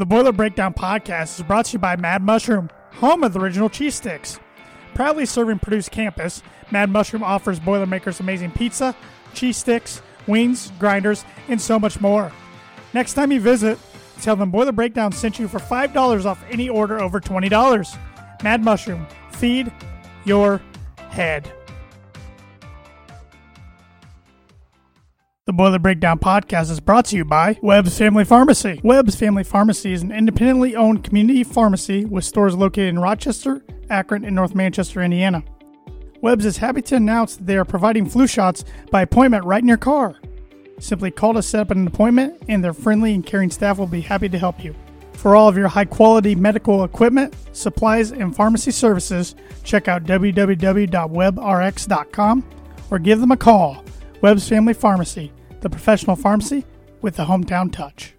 The Boiler Breakdown podcast is brought to you by Mad Mushroom, home of the original cheese sticks. Proudly serving Purdue's campus, Mad Mushroom offers Boilermakers amazing pizza, cheese sticks, wings, grinders, and so much more. Next time you visit, tell them Boiler Breakdown sent you for $5 off any order over $20. Mad Mushroom, feed your head. The Boiler Breakdown podcast is brought to you by Webb's Family Pharmacy. Webb's Family Pharmacy is an independently owned community pharmacy with stores located in Rochester, Akron, and North Manchester, Indiana. Webb's is happy to announce that they are providing flu shots by appointment right in your car. Simply call to set up an appointment, and their friendly and caring staff will be happy to help you. For all of your high quality medical equipment, supplies, and pharmacy services, check out www.webrx.com or give them a call. Webb's Family Pharmacy, the professional pharmacy with the hometown touch.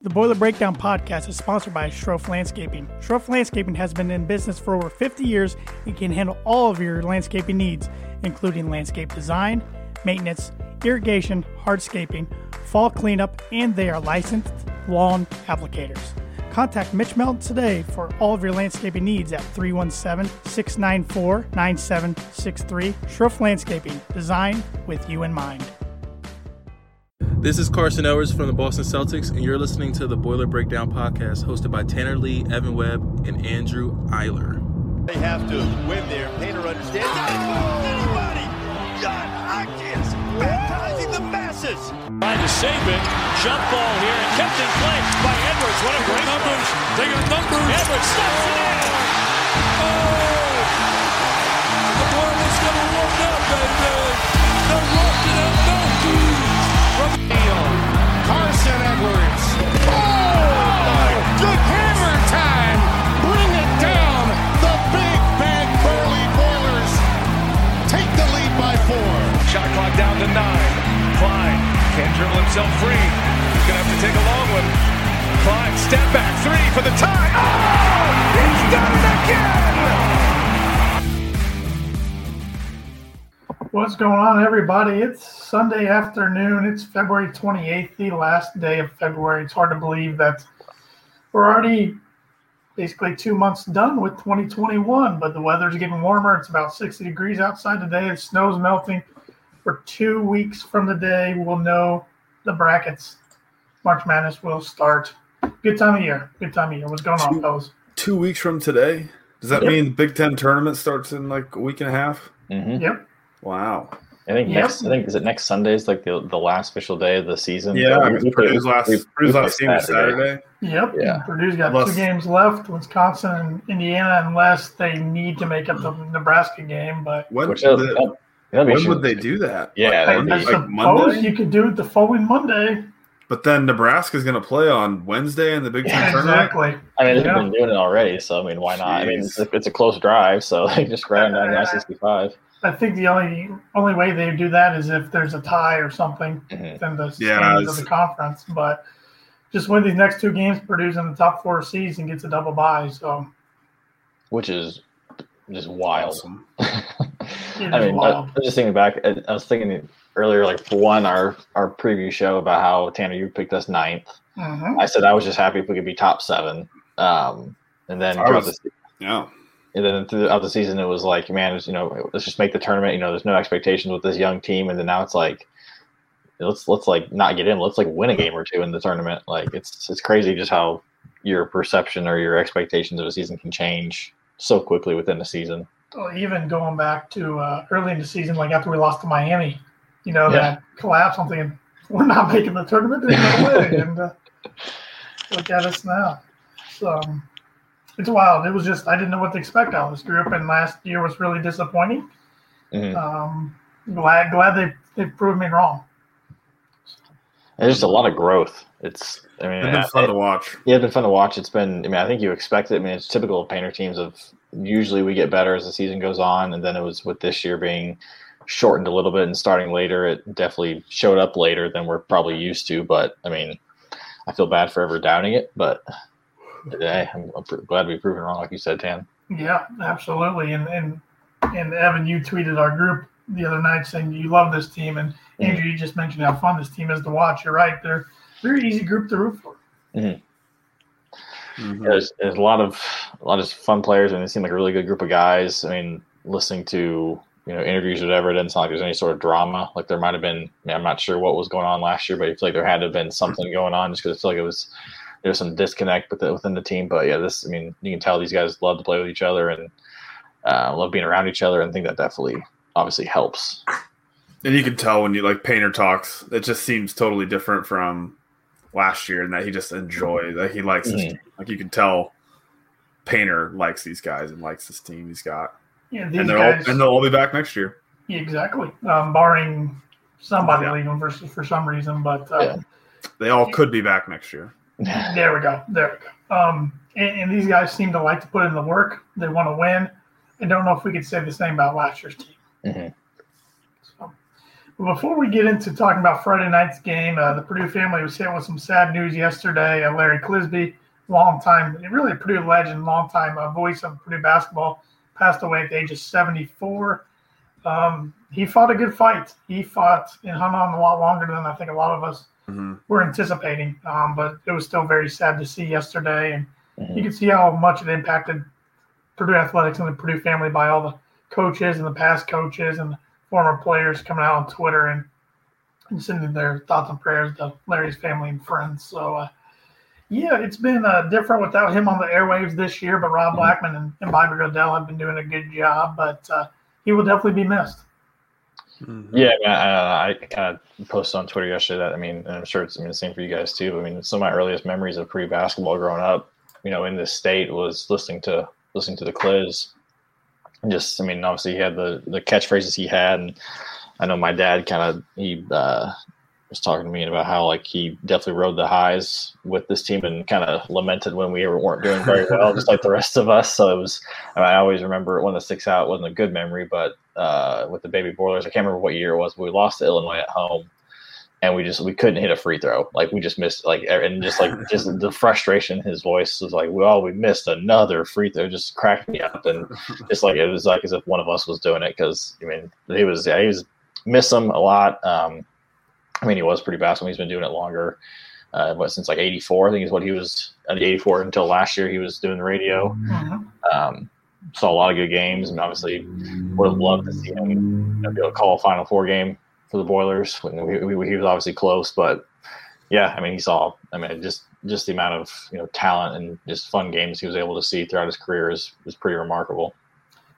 The Boiler Breakdown podcast is sponsored by Schroff Landscaping. Schroff Landscaping has been in business for over 50 years and can handle all of your landscaping needs, including landscape design, maintenance, irrigation, hardscaping, fall cleanup, and they are licensed lawn applicators. Contact Mitch Melton today for all of your landscaping needs at 317 694 9763. Schroff Landscaping, design with you in mind. This is Carson Edwards from the Boston Celtics, and you're listening to the Boiler Breakdown podcast hosted by Tanner Lee, Evan Webb, and Andrew Eiler. They have to win there. Painter understands. Oh, anybody! John Hopkins baptizing the masses. Trying to save it. Jump ball here and kept in play by Edwards. What a great numbers. They got numbers. Edwards stuffs it in. Oh! The Marlins gonna walk up, baby. They're walking up What's going on, everybody? It's Sunday afternoon. It's February 28th, the last day of February. It's hard to believe that we're already basically two months done with 2021, but the weather's getting warmer. It's about 60 degrees outside today. The snow's melting. For two weeks from the day, we'll know the brackets. March Madness will start. Good time of year. Good time of year. What's going on, fellas? Two weeks from today. Does that Yep. mean Big Ten tournament starts in like a week and a half? hmm Yep. Wow. I think Yep. next. I think is it next Sunday is like the the last official day of the season. Yeah, So we- we Purdue's last, we- we Purdue's play last game is Saturday. Yep. Yeah. Purdue's got Unless- two games left, Wisconsin and Indiana, unless they need to make up the Nebraska game. But When, Which the- that'll, that'll when shit. would they do that? Yeah, Like, that would I be- like suppose Monday? you could do it the following Monday. But then Nebraska's going to play on Wednesday in the Big Ten tournament. Exactly. I mean, they've Yeah. been doing it already, so I mean, why not? I mean, it's a, it's a close drive, so they just ran down the I sixty five. I think the only only way they do that is if there's a tie or something within the Yeah, standings of the conference. But just win these next two games, Purdue's in the top four seeds and gets a double bye. So which is just wild. Awesome. I is mean, I, wild. I'm just thinking back. I, I was thinking earlier, like for one, our our preview show about how Tanner you picked us ninth. Mhm. I said I was just happy if we could be top seven. Um, and then I was- the Yeah. And then throughout the season, it was like, man, it's, you know, let's just make the tournament. You know, there's no expectations with this young team, and then now it's like, let's let's like not get in. Let's like win a game or two in the tournament. Like it's it's crazy just how your perception or your expectations of a season can change so quickly within a season. Well, even going back to uh, early in the season, like after we lost to Miami, you know, Yeah. that collapse, I'm thinking, we're not making the tournament. There's no way. and uh, look at us now. So um, it's wild. It was just, I didn't know what to expect out of this group. And last year was really disappointing. Mhm. Um, glad glad they, they proved me wrong. There's just a lot of growth. It's I mean, It's been I- fun to watch. Yeah, it's been fun to watch. It's been, I mean, I think you expect it. I mean, it's typical of Painter teams of usually we get better as the season goes on. And then it was with this year being shortened a little bit and starting later, it definitely showed up later than we're probably used to. But I mean, I feel bad for ever doubting it. But today, I'm, I'm pr- glad we proven wrong, like you said, Tan. Yeah, absolutely. And and and Evan, you tweeted our group the other night saying you love this team, and Andrew, you just mentioned how fun this team is to watch. You're right; they're they're an easy group to root for. Mhm. yeah, there's, there's a lot of a lot of fun players, and they seem like a really good group of guys. I mean, listening to you know interviews, or whatever, it doesn't sound like there's any sort of drama. Like there might have been. I mean, I'm not sure what was going on last year, but I feel like there had to have been something going on, just because I feel like it was there was some disconnect with the, within the team. But yeah, this I mean, you can tell these guys love to play with each other and uh, love being around each other, and I think that definitely obviously helps. And you can tell when you like Painter talks, it just seems totally different from last year, and that he just enjoys, that he likes this Mhm. team. Like you can tell, Painter likes these guys and likes this team he's got, Yeah, these and they're guys. all and they'll all be back next year. Yeah, exactly. Um, barring somebody Yeah. leaving for for some reason, but uh, Yeah. They all could be back next year. there we go. There we go. Um, and, and these guys seem to like to put in the work. They want to win. I don't know if we could say the same about last year's team. Mhm. So, but before we get into talking about Friday night's game, uh, the Purdue family was hit with some sad news yesterday. Uh, Larry Clisby, long time, really a Purdue legend, long time uh, voice of Purdue basketball, passed away at the age of 74. Um, he fought a good fight. He fought and hung on a lot longer than I think a lot of us Mm-hmm. were anticipating. Um, but it was still very sad to see yesterday, and Mhm. you can see how much it impacted Purdue athletics and the Purdue family by all the coaches and the past coaches and former players coming out on Twitter and, and sending their thoughts and prayers to Larry's family and friends. So, uh, yeah, it's been uh, different without him on the airwaves this year, but Rob Blackman and, and Bobby Rodell have been doing a good job, but uh, he will definitely be missed. Yeah, I, I, I kind of posted on Twitter yesterday that I mean, and I'm sure it's I mean, the same for you guys too. I mean, some of my earliest memories of Purdue basketball growing up, you know, in this state was listening to listening to the Cliz. And just, I mean, obviously he had the the catchphrases he had, and I know my dad kind of he uh, was talking to me about how like he definitely rode the highs with this team and kind of lamented when we weren't doing very well, just like the rest of us. So it was. I, mean, I always remember one that sticks out. It wasn't a good memory, but uh, with the baby boilers, I can't remember what year it was. But we lost to Illinois at home, and we just we couldn't hit a free throw. Like we just missed like and just like just the frustration in his voice was like, well, we missed another free throw. Just cracked me up, and just like it was like as if one of us was doing it because I mean he was yeah, he was miss him a lot. Um, I mean he was Purdue basketball. He's been doing it longer. Uh, but since like '84, I think is what he was at '84 until last year. He was doing the radio. Mhm. Um, saw a lot of good games, and obviously would have loved to see him you know, be able to call a Final Four game for the Boilers. When we, we, he was obviously close, but yeah, I mean, he saw. I mean, just just the amount of you know talent and just fun games he was able to see throughout his career is is pretty remarkable.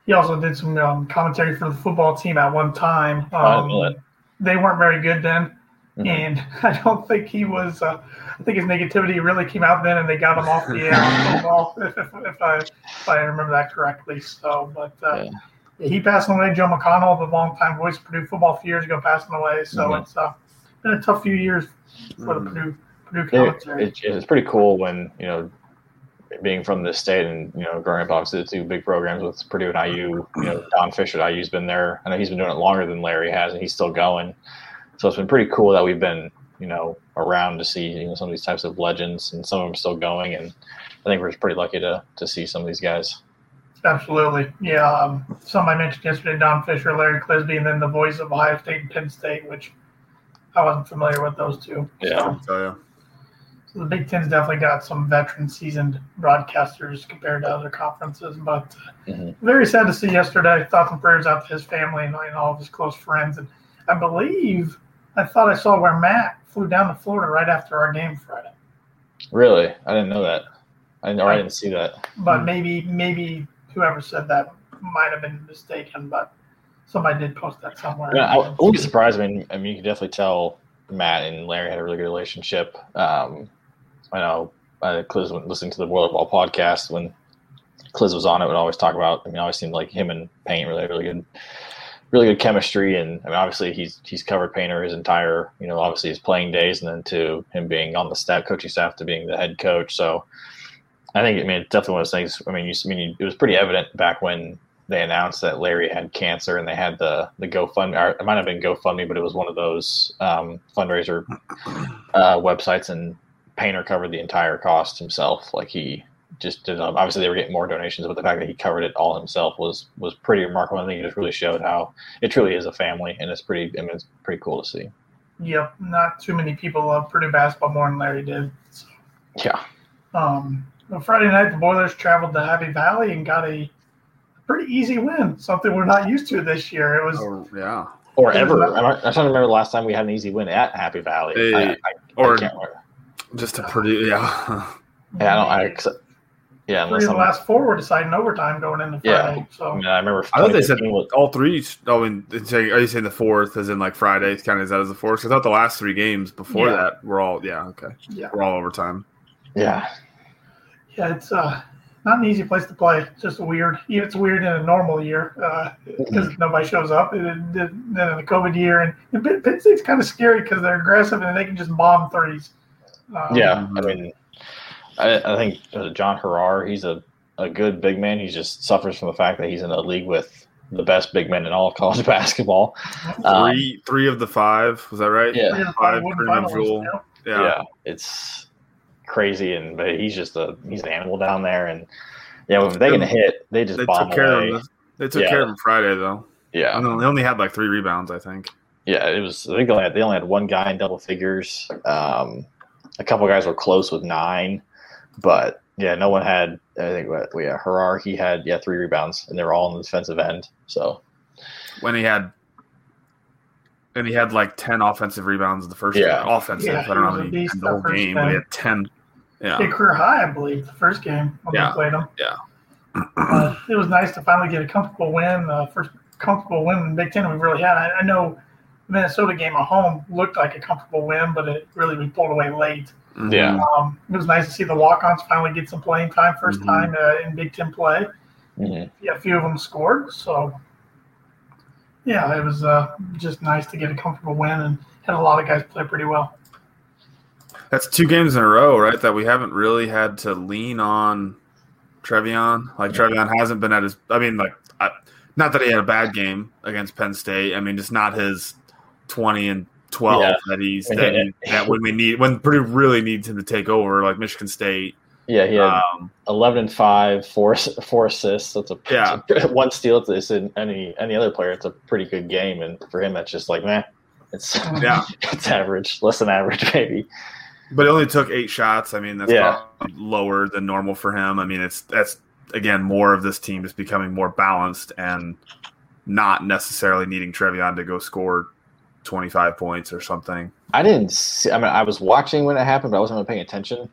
He also did some um, commentary for the football team at one time. Oh, I didn't know Um, they weren't very good then, Mhm. and I don't think he was. Uh, I think his negativity really came out then, and they got him off the air if, if, if I if I remember that correctly. So, but uh, he passed away. Joe McConnell, the longtime voice of Purdue football, a few years ago, passing away. So Mhm. it's uh, been a tough few years for the Mhm. Purdue Purdue It, it, it's pretty cool when you know being from this state and you know growing up obviously the two big programs with Purdue and IU. You know Don Fisher at IU's been there. I know he's been doing it longer than Larry has, and he's still going. So it's been pretty cool that we've been you know around to see you know some of these types of legends, and some of them still going. And I think we're just pretty lucky to to see some of these guys. Absolutely. Yeah. Um, some I mentioned yesterday, Don Fisher, Larry Clisby, and then the voice of Ohio State and Penn State, which I wasn't familiar with those two. Yeah. So, So yeah. so the Big Ten's definitely got some veteran seasoned broadcasters compared to other conferences. But uh, Mhm. very sad to see yesterday. Thoughts and prayers out to his family and, and all of his close friends. And I believe, I thought I saw where Matt flew down to Florida right after our game Friday. Really, I didn't know that. I didn't, or I didn't see that. But maybe, maybe whoever said that might have been mistaken. But somebody did post that somewhere. Yeah, I, I wouldn't be surprised. I mean, I mean, you can definitely tell Matt and Larry had a really good relationship. Um, I know uh, Cliz went listening to the World Ball podcast when Cliz was on it. Would always talk about. I mean, it always seemed like him and Payne really really good, really good chemistry. And I mean, obviously he's he's covered Painter his entire, you know, obviously his playing days, and then to him being on the staff, coaching staff, to being the head coach. So I think, I mean, it's definitely one of those things. I mean, you, I mean, it was pretty evident back when they announced that Larry had cancer, and they had the the GoFundMe. Or it might have been GoFundMe, but it was one of those um, fundraiser uh, websites, and Painter covered the entire cost himself. Like he just did. Um, obviously, they were getting more donations, but the fact that he covered it all himself was was pretty remarkable. I think it just really showed how it truly is a family, and it's pretty. I mean, it's pretty cool to see. Yep, not too many people love Purdue basketball more than Larry did. So, Yeah. um, On Friday night, the Boilers traveled to Happy Valley and got a pretty easy win, something we're not used to this year. It was Or, yeah. Or ever. I'm, I'm trying to remember the last time we had an easy win at Happy Valley. Hey, I, I, or I can't remember. just a pretty yeah. Yeah, I don't. I, ex- yeah, three of the I'm, last four were deciding overtime going into Yeah. Friday. So I, mean, I remember. I thought they said was- all three. Oh, and saying, are you saying the fourth, as in like Friday, kind of is that as the fourth? 'Cause I thought the last three games before Yeah. that were all yeah, okay, yeah, we're all overtime. Yeah, yeah, it's uh, not an easy place to play. It's just weird. It's weird in a normal year because nobody shows up. And then then in the COVID year, and, and Pitt, Pitt State's kind of scary because they're aggressive and they can just bomb threes. Um, yeah. I mean, I, I think uh, John Harrar. He's a, a good big man. He just suffers from the fact that he's in a league with the best big men in all of college basketball. Um, Three, three of the five was that right? Yeah. three of the Five five wooden Jewel. yeah. yeah, it's crazy, and but he's just a he's an animal down there, and yeah, if they can hit, they just They bomb took care away. of him. They took Yeah. care of him Friday though. yeah, I know, they only had like three rebounds, I think. Yeah, it was. I think they only had, they only had one guy in double figures. Um, a couple guys were close with nine, but yeah, no one had. I think what yeah, Harrar he had yeah three rebounds, and they were all on the defensive end. So When he had, and he had like ten offensive rebounds in the first Yeah. game. Offensive. Yeah, I don't know he how many the whole game, but he had ten. Yeah. Big career high, I believe, the first game when Yeah. we played them. Yeah. uh, it was nice to finally get a comfortable win. Uh, first comfortable win in Big Ten we've really had. I, I know the Minnesota game at home looked like a comfortable win, but it really we pulled away late. yeah, Um, it was nice to see the walk-ons finally get some playing time, 1st Mhm. time uh, in Big Ten play. Mhm. Yeah, a few of them scored, so yeah, it was uh, just nice to get a comfortable win and had a lot of guys play pretty well. That's two games in a row, right? That we haven't really had to lean on Trevion. Like Trevion hasn't been at his. I mean, like, I, not that he had a bad game against Penn State. I mean, just not his twenty and twelve Yeah. that he's that, he- that when we need when Purdue really needs him to take over, like Michigan State. yeah. He had Um, eleven and five, four four assists. That's a Yeah. one steal. It's, it's in any any other player. It's a pretty good game, and for him, that's just like man, it's yeah, it's average, less than average, maybe. but it only took eight shots. I mean, that's Yeah. lower than normal for him. I mean, it's that's again more of this team is becoming more balanced and not necessarily needing Trevion to go score twenty five points or something. I didn't see. I mean, I was watching when it happened, but I wasn't really paying attention.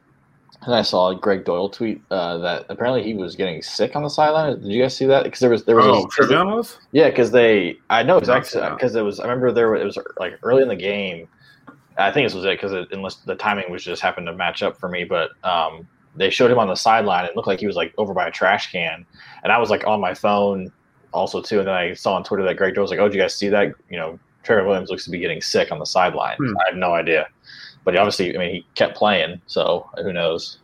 And I saw Gregg Doyel tweet uh, that apparently he was getting sick on the sideline. Did you guys see that? Because there was there was Oh, a, yeah, because they I know exactly because it was I remember there were- it was like early in the game. I think this was it because unless the timing was just happened to match up for me, but um, they showed him on the sideline. It looked like he was like over by a trash can, and I was like on my phone also too. And then I saw on Twitter that Gregg Doyel was like, "Oh, did you guys see that? You know, Trevion Williams looks to be getting sick on the sideline." Hmm. I have no idea, but he obviously, I mean, he kept playing, so who knows?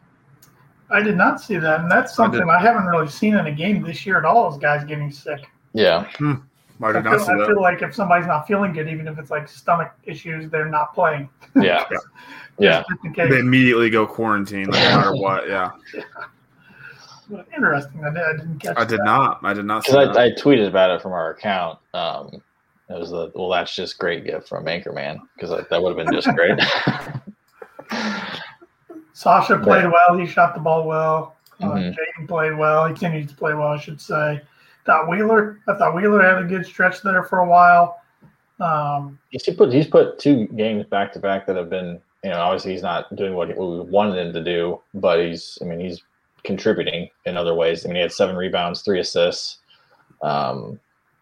I did not see that, and that's something did. I, haven't really seen in a game this year at all. Is guys getting sick. Yeah, I I did feel, not see I that. feel like if somebody's not feeling good, even if it's like stomach issues, they're not playing. yeah, yeah. Just in. They immediately go quarantine, like, no matter what. Yeah, But Interesting. I, did, I didn't catch. I did that. not. I did not see Because that. I, I tweeted about it from our account. Um, it was the well, that's just great gift from Anchorman because that would have been just great. Sasha played well. He shot the ball well. Uh, Mhm. Jaden played well. He continues to play well, I should say. Thought Wheeler. I thought Wheeler had a good stretch there for a while. Um, he's put he's put two games back to back that have been you know obviously he's not doing what, what we wanted him to do, but he's I mean he's contributing in other ways. I mean he had seven rebounds, three assists. Um,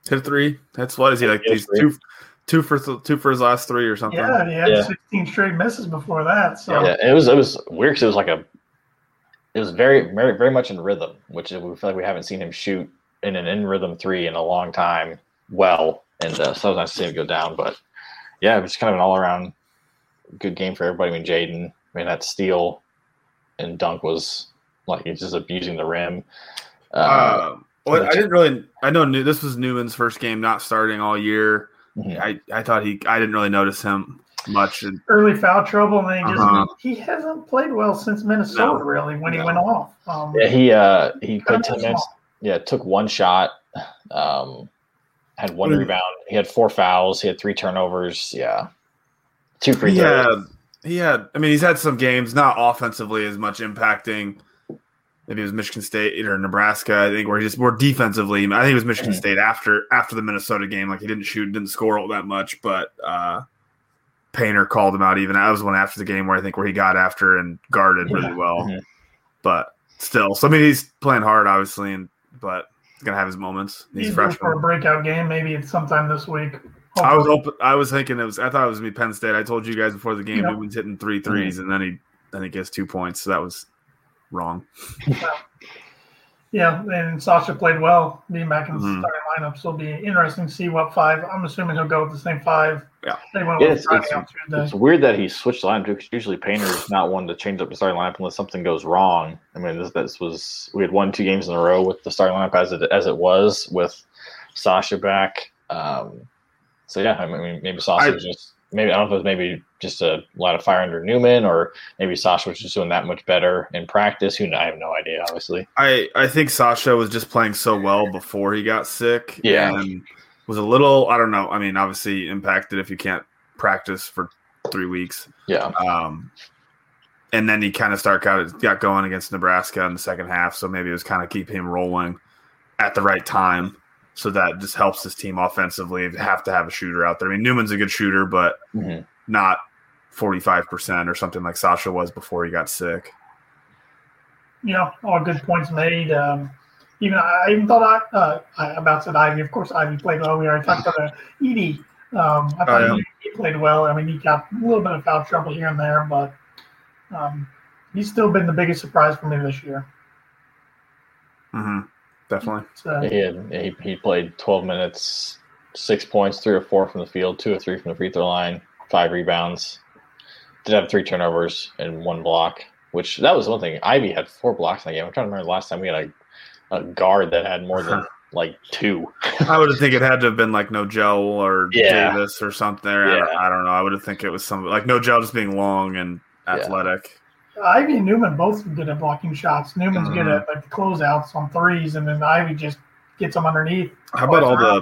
Hit a three. That's what is he like? Hit These three. two, two for th- two for his last three or something. yeah, he had Yeah. 16 straight misses before that. So yeah, it was it was weird because it was like a it was very very very much in rhythm, which we feel like we haven't seen him shoot in an in rhythm three in a long time. Well, and uh, so it was nice to see him go down, but yeah, it was kind of an all around good game for everybody. I mean, Jaden, I mean that steal and dunk was like he's just abusing the rim. Uh, Uh, well, I didn't really. I know New, this was Newman's first game, not starting all year. mhm. I, I thought he. I didn't really notice him much. And early foul trouble, and then he just Uh-huh. he hasn't played well since Minnesota. No. Really, when he went off. Um, Yeah, he uh he played ten small. minutes. Yeah, took one shot. Um, had one Mm. rebound. He had four fouls. He had three turnovers. Yeah, two free he throws. had. He had. I mean, he's had some games, not offensively as much impacting maybe it was Michigan State or Nebraska. I think where he just more defensively. I think it was Michigan Mm-hmm. State after after the Minnesota game. Like he didn't shoot, didn't score all that much, but uh, Painter called him out. Even that was one after the game where I think where he got after and guarded really well. Mhm. But still, so I mean he's playing hard, obviously, and but he's gonna have his moments. He's, He's due for a breakout game, maybe it's sometime this week. I was hoping, I was thinking it was. I thought it was gonna be Penn State. I told you guys before the game Yeah. he was hitting three threes, and then he then he gets two points. So that was wrong. Yeah, and Sasha played well, being back in the Mhm. starting lineup. So it'll be interesting to see what five. I'm assuming he'll go with the same five. Yeah. Yeah, it's, it's, it's weird that he switched the lineup because usually Painter is not one to change up the starting lineup unless something goes wrong. I mean, this, this was we had won two games in a row with the starting lineup as it as it was with Sasha back. Um, so yeah, I mean, maybe Sasha I- just maybe I don't know if it was maybe just a lot of fire under Newman or maybe Sasha was just doing that much better in practice. Who I have no idea, obviously. I I think Sasha was just playing so well before he got sick. Yeah. and was a little. I don't know. I mean, obviously impacted if you can't practice for three weeks. Yeah, Um, and then he kind of start got got going against Nebraska in the second half. So maybe it was kind of keep him rolling at the right time. So that just helps his team offensively. Have to have a shooter out there. I mean, Newman's a good shooter, but Mhm. not forty five percent or something like Sasha was before he got sick. Yeah, all good points made. Um, even I even thought I, uh, I about said Ivey. Of course, Ivey played well. We already talked about uh, Edey. Um, I thought Oh, yeah. he, he played well. I mean, he got a little bit of foul trouble here and there, but um, he's still been the biggest surprise for me this year. hmm Definitely. So, he had he, he played twelve minutes, six points, three or four from the field, two or three from the free throw line, five rebounds. Did have three turnovers and one block, which that was one thing. Ivey had four blocks in that game. I'm trying to remember the last time we had a, a guard that had more than like two. I would think it had to have been like Nojel or Yeah. Davis or something. I, don't, Yeah. I don't know. I would have think it was some like Nojel just being long and athletic. Ivey and Newman both good at blocking shots. Newman's good Mhm. at like closeouts on threes, and then Ivey just gets them underneath. How about all the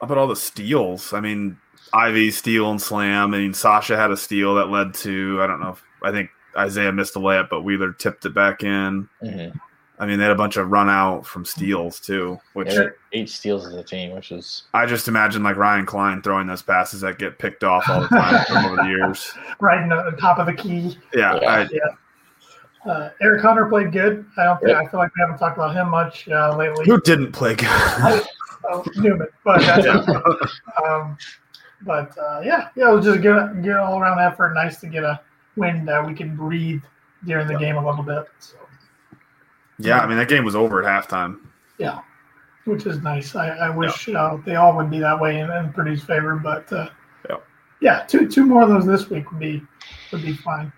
how about all the steals? I mean, Ivey steal and slam. I mean, Sasha had a steal that led to I don't know. If, I think Isaiah missed a layup, but Wheeler tipped it back in. Mhm. I mean, they had a bunch of run out from steals too, which Yeah, eight steals as a team, which is I just imagine like Ryan Cline throwing those passes that get picked off all the time from over the years. right in the top of the key. Yeah, Yeah. I, Uh, Eric Hunter played good. I don't. think Yep. I feel like we haven't talked about him much uh, lately. who didn't play good? Oh, Newman, but that's um, but uh, yeah, yeah, it was just a good, good all around effort. Nice to get a win that we can breathe during the game a little bit. So yeah, I mean that game was over at halftime. yeah, which is nice. I, I wish uh, they all would be that way in, and Purdue's favor, but uh, Yep. yeah, two two more of those this week would be would be fine.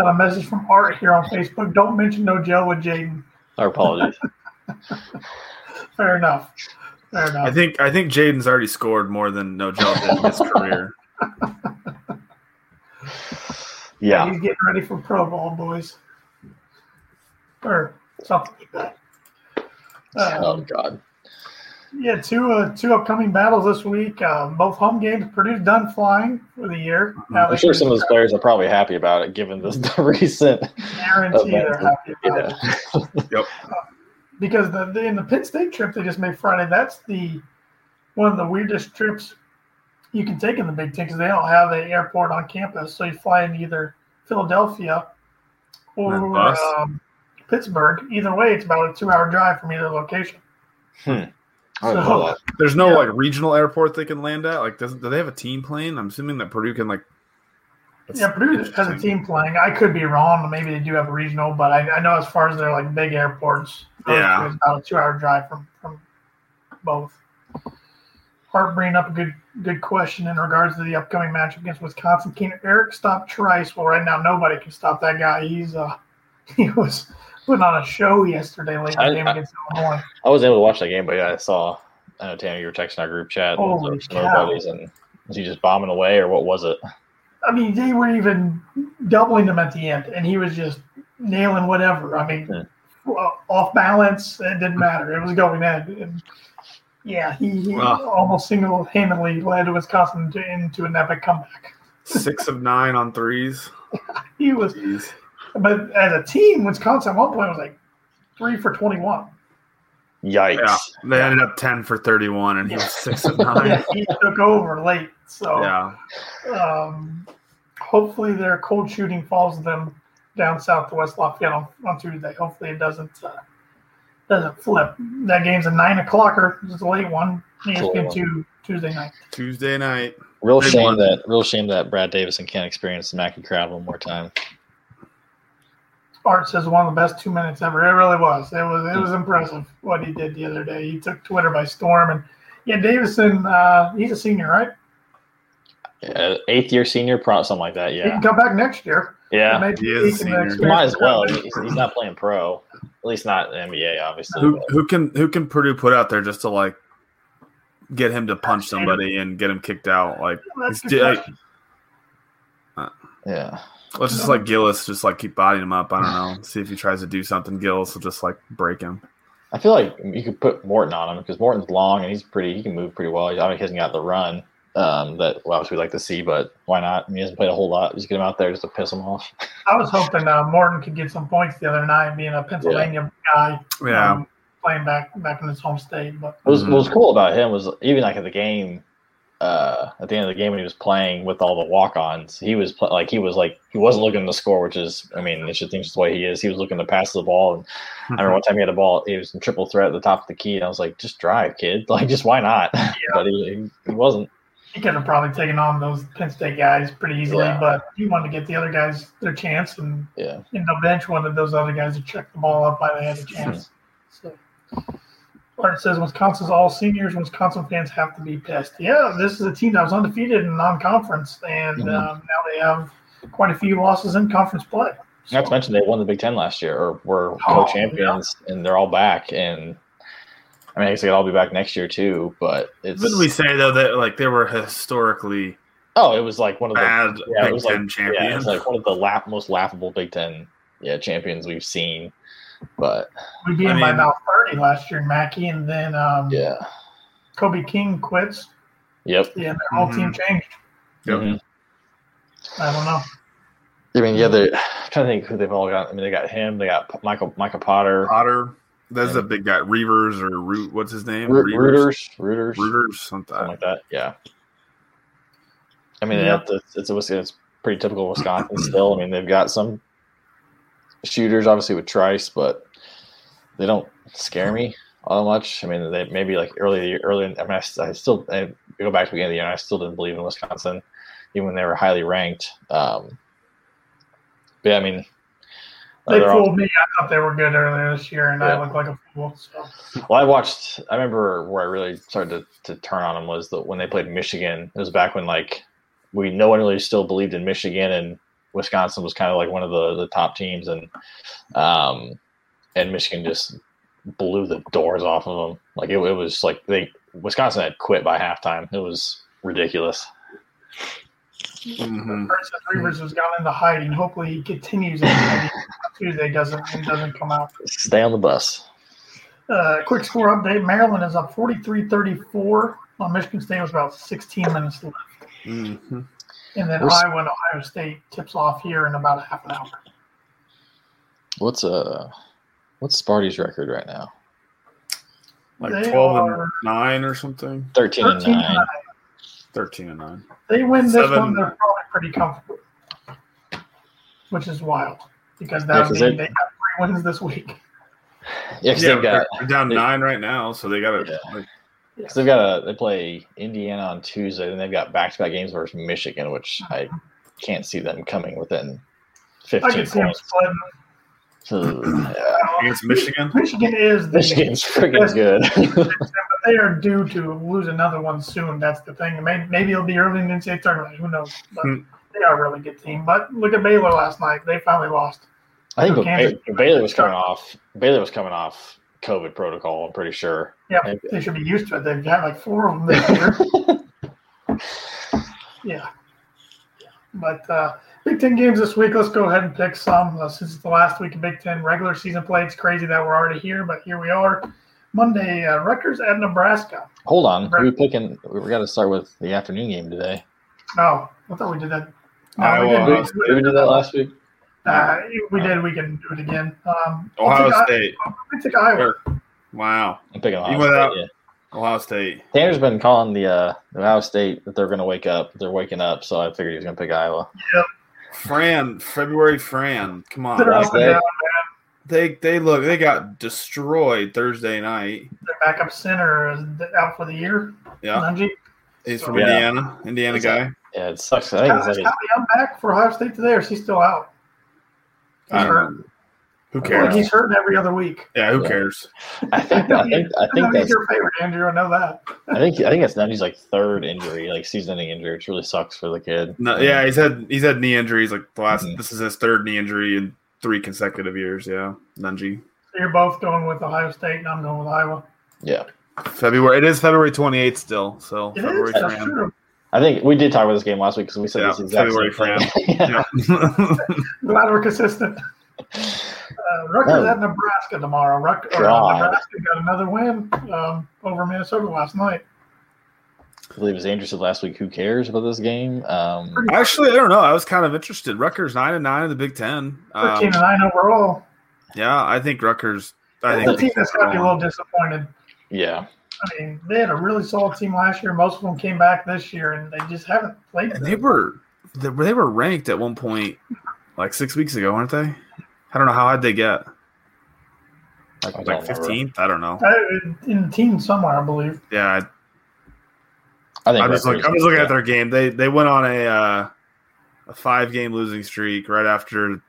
Got a message from Art here on Facebook. Don't mention Nojel with Jaden. our apologies. Fair enough. Fair enough. I think I think Jaden's already scored more than Nojel did in his career. yeah, He's getting ready for Pro Bowl, boys. Or something like that. oh Um, god, yeah, two uh, two upcoming battles this week. Uh, both home games. Purdue's done flying for the year. Now I'm sure some of those players are probably happy about it, given this, the recent. guarantee they're happy about it. Yeah, because the, the in the Penn State trip they just made Friday. That's the one of the weirdest trips you can take in the Big Ten because they don't have an airport on campus. So you fly in either Philadelphia or um, Pittsburgh. Either way, it's about a two-hour drive from either location. I don't know that. There's no Yeah. like regional airport they can land at. Like, does do they have a team plane? I'm assuming that Purdue can like. Yeah, Purdue has a team playing. I could be wrong. Maybe they do have a regional, but I, I know as far as their like big airports, Yeah. two, it's about a two-hour drive from from both. Art bringing up a good good question in regards to the upcoming match against Wisconsin. Can Eric stop Trice? Well, right now nobody can stop that guy. He's uh he was putting on a show yesterday late I- game I- against Illinois. I wasn't able to watch that game, but yeah, I saw. I know Tanner, you were texting our group chat Holy with some cow. buddies, and was he just bombing away, or what was it? I mean, they weren't even doubling him at the end, and he was just nailing whatever. I mean, Hmm. well, off balance, it didn't matter. It was going in. And yeah, he, he Wow. almost single handedly led Wisconsin to, into an epic comeback. six of nine on threes. He was Jeez. But as a team, Wisconsin at one point was like three for 21. Yikes! Yeah, they ended up ten for thirty-one, and he was six of nine. Yeah, he took over late. So Yeah, um, hopefully their cold shooting falls them down south to West Lafayette on, on Tuesday. Hopefully it doesn't uh, doesn't flip. That game's a nine o'clocker. It's a late one. ESPN two Tuesday night. Tuesday night. Real Big shame one. that real shame that Brad Davison can't experience the Mackey crowd one more time. Art says one of the best two minutes ever. It really was. It was it was impressive what he did the other day. He took Twitter by storm, and yeah, Davison. Uh, he's a senior, right? Uh, eighth year senior, pro something like that. Yeah, he can come back next year. yeah. Maybe He is senior. He might as well. He's, he's not playing pro, at least not in NBA, obviously. Who who can who can Purdue put out there just to like get him to punch somebody and get him kicked out? Like That's He's good di- yeah, let's just like Gillis, just like keep bodying him up. I don't know. See if he tries to do something. Gillis will just like break him. I feel like you could put Morton on him because Morton's long and he's pretty. He can move pretty well. I mean, he hasn't got the run um, that well, obviously we like to see, but why not? I mean, he hasn't played a whole lot. Just get him out there just to piss him off. I was hoping uh, Morton could get some points the other night, being a Pennsylvania guy. Yeah. um, playing back back in his home state. But What was, Mhm. what was cool about him was even like at the game, uh, at the end of the game when he was playing with all the walk-ons, he was pl- like he was like he wasn't looking to score, which is I mean, it's just things the way he is. He was looking to pass the ball, and I remember one time he had a ball, he was in triple threat at the top of the key, and I was like, just drive, kid, like just why not? but he, he wasn't. he could have probably taken on those Penn State guys pretty easily. Yeah. But he wanted to get the other guys their chance, and Yeah, and the bench wanted those other guys to check the ball up while they had a chance. So. Art says Wisconsin's all seniors. Wisconsin fans have to be pissed. Yeah, this is a team that was undefeated in non-conference, and Mhm. um, now they have quite a few losses in conference play. not to mention they won the Big Ten last year, or were Oh, co-champions, and they're all back. And I mean, I guess they'll all be back next year too. But it's Didn't we say though that like they were historically oh, it was like one of the bad yeah, it Big was Ten like, Yeah, champions? it's like one of the laugh, most laughable Big Ten yeah champions we've seen. But We beat I them by mean- about 30 last year, Mackey, and then um, yeah, Kobe King quits. yep. Yeah, their whole team changed. Yep. Mhm. I don't know. I mean, yeah, they're I'm trying to think who they've all got. I mean, they got him. They got Michael Michael Potter, Potter. That's a big guy. Reuvers or Root. What's his name? Ru- Reuvers. Rooters, Rooters, Rooters. Something. something like that. Yeah. I mean, Yeah. it's, it's, it's, it's pretty typical Wisconsin still. I mean, they've got some shooters, obviously, with Trice, but they don't scare me all that much. I mean, they maybe like early, the early. I mean, I, I still I go back to the beginning of the year, and I still didn't believe in Wisconsin, even when they were highly ranked. Um, but yeah, I mean, They they're all- fooled me. I thought they were good earlier this year, and I Yeah. looked like a fool. So Well, I watched. I remember where I really started to, to turn on them was the, when they played Michigan. It was back when like we no one really still believed in Michigan, and Wisconsin was kind of like one of the, the top teams, and um, and Michigan just blew the doors off of them. Like it, it was like they Wisconsin had quit by halftime. It was ridiculous. Mhm. Curtis Reuvers has gone into hiding. Hopefully, he continues. in. Tuesday doesn't he doesn't come out. Stay on the bus. Uh, quick score update: Maryland is up 43-34 on Michigan State was about 16 minutes left, Mhm. And then We're Iowa and Ohio State tips off here in about a half an hour. What's uh what's Sparty's record right now? Like They twelve are- and nine or something. Thirteen and 13 nine. Thirteen and nine. They win this Seven. one, they're probably pretty comfortable, which is wild because Yeah, that 'cause would mean they- they have three wins this week. Yeah, because Yeah, they've got they're down they- nine right now, so they got to. Yeah. Like, Because they've got a they play Indiana on Tuesday, and they've got back to back games versus Michigan, which I can't see them coming within fifteen can points. So, yeah. against Michigan. Michigan is the Michigan's freaking Yes. good. but they are due to lose another one soon. That's the thing. Maybe, maybe it'll be early in the NCAA tournament. Who knows? But Hmm. they are a really good team. But look at Baylor last night. They finally lost. I think Kansas- Ba- Baylor was coming off. Baylor was coming off COVID protocol. I'm pretty sure. Yeah, Maybe. they should be used to it. They've had like four of them this year. yeah. But uh, Big Ten games this week. Let's go ahead and pick some. Uh, since it's the last week of Big Ten regular season play, it's crazy that we're already here, but here we are. Monday, uh, Rutgers at Nebraska. Hold on, We're picking. We got to start with the afternoon game today. Oh, I thought we did that. No, we didn't. Did we, did we do that last week? Uh, we did. We can do it again. Um, Ohio State. I- State. I take Iowa. Sure. Wow. I'm picking Ohio You State, out- yeah. Ohio State. Tanner's been calling the uh, Ohio State that they're going to wake up. They're waking up, so I figured he was going to pick Iowa. Yep. Fran, February Fran. Come on. They're Last up and day. down. They they look they got destroyed Thursday night. Their backup center is out for the year. Yeah. Nunge. He's from Yeah. Indiana. Indiana Is guy. Yeah, it sucks. I think it's Is like Tommy Young back for Ohio State today, or is he still out? He's I don't hurt. know. Who I feel like cares? he's hurting every other week. Yeah, who Yeah. cares? I think I think I I know think he's that's your favorite, Andrew. I know that. I think I think it's Nunge's like third injury, like season-ending injury, which really sucks for the kid. No, yeah, he's had he's had knee injuries like the last. Mhm. This is his third knee injury in three consecutive years. Yeah, Nunge. So you're both going with Ohio State, and I'm going with Iowa. Yeah, February. It is February twenty eighth still. So It February is. That's true. I think we did talk about this game last week because we said Yeah, this exact February same thing. yeah. Yeah. Glad we're consistent. Uh, Rutgers Oh. at Nebraska tomorrow. Ruck, or, uh, Nebraska got another win um, over Minnesota last night. I believe as Andrew said last week, who cares about this game? Um, Actually, I don't know. I was kind of interested. Rutgers nine and nine in the Big Ten. Thirteen Um, and nine overall. yeah, I think Rutgers. I That's think a team that's got to be a little disappointed. yeah, I mean, they had a really solid team last year. Most of them came back this year, and they just haven't played. And they were they were they were ranked at one point like six weeks ago, weren't they? I don't know how high they get. Like like fifteenth. I don't know. Uh, in the team somewhere, I believe. Yeah, I think I'm just looking. I'm just looking yeah. at their game. They they went on a uh, a five game losing streak right after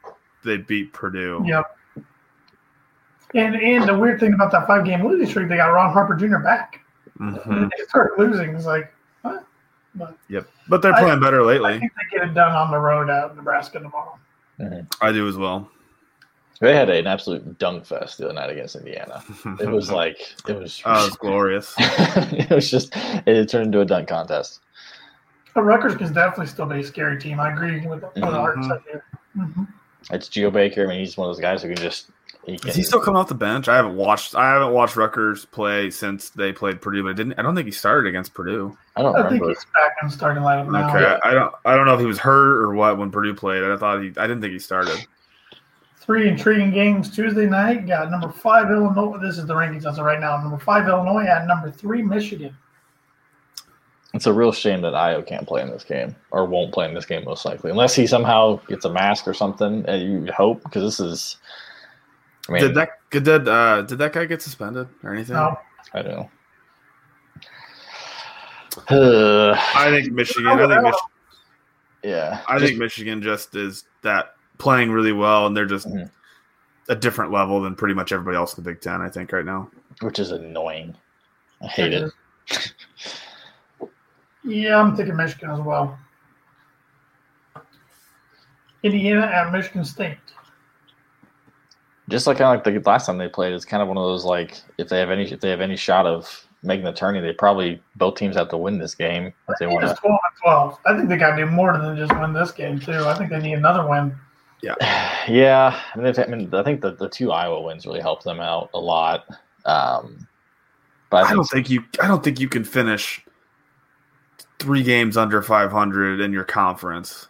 they beat Purdue. Yep. And and the weird thing about that five game losing streak, they got Ron Harper Jr. back. Mhm. And they started losing. It's like, what? But Yep, but they're I- playing better I lately. think they get it done on the road at Nebraska tomorrow. I do as well. They had an absolute dunk fest the other night against Indiana. It was like it was. oh, it's glorious. it was just it turned into a dunk contest. But Rutgers can definitely still be a scary team. I agree with what Art Mhm. said here. Mhm. It's Geo Baker. I mean, he's one of those guys who can just. He can, Is he still coming off the bench? I haven't watched. I haven't watched Rutgers play since they played Purdue, but I didn't. I don't think he started against Purdue. I don't I think remember. he's back in starting lineup now. Okay, I don't. I don't know if he was hurt or what when Purdue played. I thought he. I didn't think he started. Three intriguing games Tuesday night. Got number five Illinois. This is the rankings as of right now. Number five Illinois at number three Michigan. It's a real shame that Ayo can't play in this game or won't play in this game most likely, unless he somehow gets a mask or something. Uh, you hope because this is. I mean, did that? Did that? Uh, did that guy get suspended or anything? No, I don't know. I think Michigan. I think. Michigan. yeah, I just- think Michigan just is that playing really well, and they're just Mhm. a different level than pretty much everybody else in the Big Ten. I think right now. which is annoying. I hate it. Yeah, I'm thinking Michigan as well. Indiana at Michigan State. Just like kind of like the last time they played, it's kind of one of those like if they have any if they have any shot of making the tourney, they probably both teams have to win this game if they want It's to. 12 and 12. I think they got to do more than just win this game, too. I think they need another win. Yeah, I mean, I mean, I think the, the two Iowa wins really helped them out a lot. Um, but I I don't think you. I don't think you can finish three games under 500 in your conference.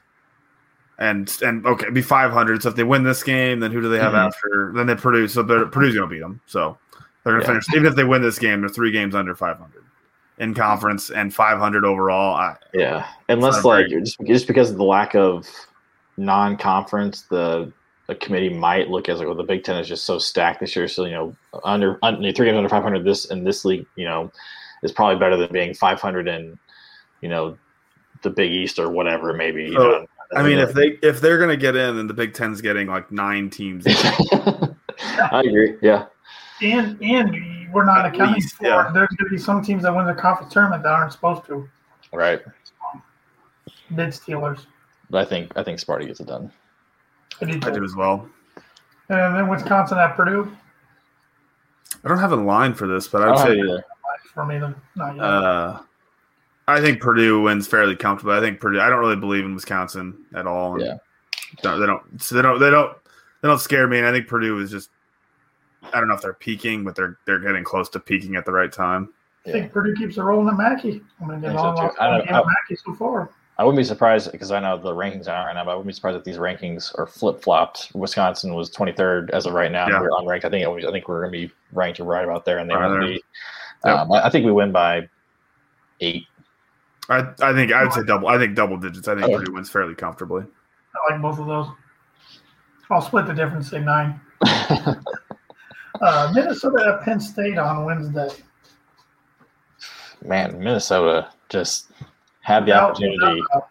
And and okay, be 500. So if they win this game, then who do they have Mhm. after? Then they Purdue. So they're, Purdue's gonna beat them. So they're gonna Yeah. finish. Even if they win this game, they're three games under 500 in conference and 500 overall. I, yeah, unless like just, just because of the lack of non-conference, the the committee might look as like, well, the Big Ten is just so stacked this year. So you know, under, under three games under 500 this in this league, you know, is probably better than being 500 in, you know, the Big East or whatever it may be. You Oh, know? I mean, if they if they're gonna get in, then the Big Ten's getting like nine teams. I agree. Yeah. And and we're not At accounting least, for yeah. there's going to be some teams that win the conference tournament that aren't supposed to. Right. Mid Steelers. But I think I think Sparty gets it done. I do I do as well. And then Wisconsin at Purdue. I don't have a line for this, but I I'd don't say either. For me, then not yet. Uh, I think Purdue wins fairly comfortably. I think Purdue. I don't really believe in Wisconsin at all. and Yeah. don't- they don't. So they don't. They don't. They don't scare me. And I think Purdue is just. I don't know if they're peaking, but they're they're getting close to peaking at the right time. I think Purdue keeps it rolling at Mackey. I mean, they've Think so, only lost I one game I- at Mackey so far. I wouldn't be surprised because I know the rankings aren't right now, but I wouldn't be surprised if these rankings are flip flopped. Wisconsin was 23rd as of right now. Yeah. We're unranked. I think it was, I think we're going to be ranked right about there, and they Right won't be. Yep. Um, I I think we win by eight. I I think I would say double. I think double digits. I think Oh. Purdue wins fairly comfortably. I like both of those. I'll split the difference, say nine. Uh, Minnesota at Penn State on Wednesday. Man, Minnesota just had the Without- opportunity. without, uh,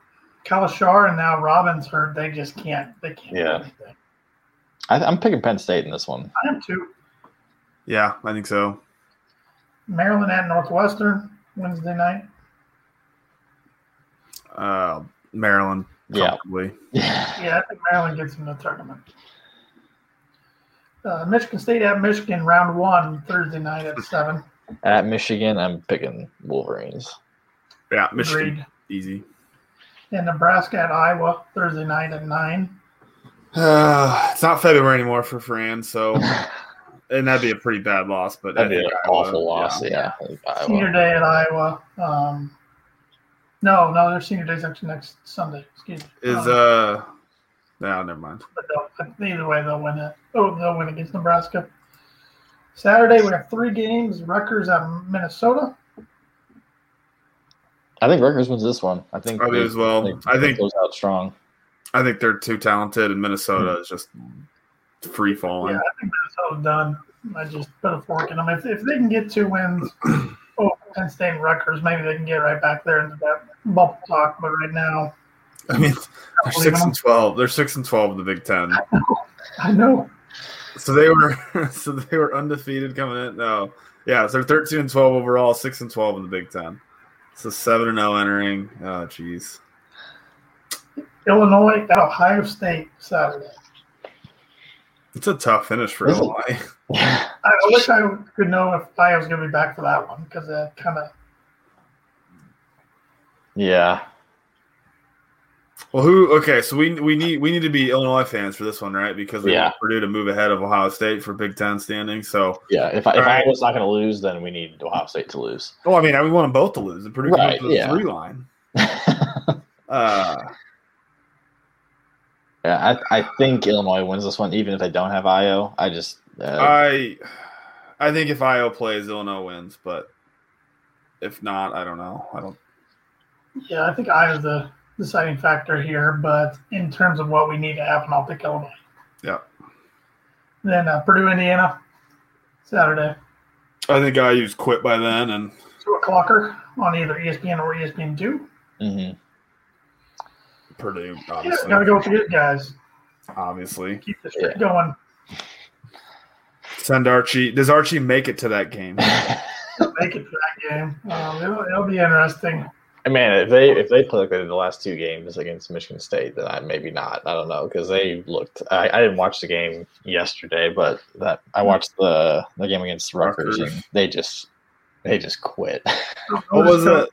Kalscheur and now Robbins hurt. They just can't. They can't. Yeah. Do anything. I, I'm picking Penn State in this one. I am too. Yeah, I think so. Maryland at Northwestern Wednesday night. Uh, Maryland Yeah. comfortably. Yeah, I think Maryland gets in the tournament. Uh, Michigan State at Michigan round one Thursday night at seven. At Michigan, I'm picking Wolverines. Yeah, Michigan Agreed. easy. And Nebraska at Iowa Thursday night at nine. Uh, it's not February anymore for Fran, so and that'd be a pretty bad loss. But I That'd be an Iowa, awful loss. Yeah. Iowa. Senior day at Iowa. Um, no, no, their senior day's actually next Sunday. Excuse me. Is Um, uh, no, never mind. but either way, they'll win it. Oh, they'll win against Nebraska. Saturday, we have three games. Rutgers at Minnesota. I think Rutgers wins this one. I think I do they- as well. they- I they think- close out strong. I think they're too talented, and Minnesota Hmm. is just free falling. Yeah, I think Minnesota's done. I just put a fork in them. If, if they can get two wins over Penn State and Rutgers, maybe they can get right back there into that bubble talk. But right now, I mean, they're six them. and twelve. They're six and twelve in the Big Ten. I know. So they were, so they were undefeated coming in. No, yeah, so they're thirteen and twelve overall, six and twelve in the Big Ten. So seven and zero entering. Oh, jeez. Illinois at Ohio State Saturday. It's a tough finish for Is it? Illinois. I, I wish I could know if Ayo's going to be back for that one because that kind of Yeah. Well, who? Okay, so we we need we need to be Illinois fans for this one, right? Because we Yeah. want Purdue to move ahead of Ohio State for Big Ten standing. So, Yeah. If, I, if All right. Iowa's not going to lose, then we need Ohio State to lose. well, I mean, we want them both to lose, and Purdue Right, to the yeah. three line. Uh, Yeah, I, I think Illinois wins this one, even if they don't have Ayo. I just uh, I I think if Ayo plays, Illinois wins, but if not, I don't know. I don't. yeah. I think I Ayo's the deciding factor here. But in terms of what we need to happen, I'll pick Illinois. Yeah, Then uh, Purdue, Indiana, Saturday, I think I IU's quit by then, and two o'clocker on either ESPN or ESPN two. mhm. Purdue Yeah, obviously. gotta go with the good guys. Obviously, Keep the streak going. send Archie. Does Archie make it to that game? Make it to that game. Um, it'll, it'll be interesting. Man, if they if they play like they did the last two games against Michigan State, then I maybe not. I don't know because they looked. I, I didn't watch the game yesterday, but that I hmm. watched the the game against Rutgers, Rutgers. and they just they just quit. What was it?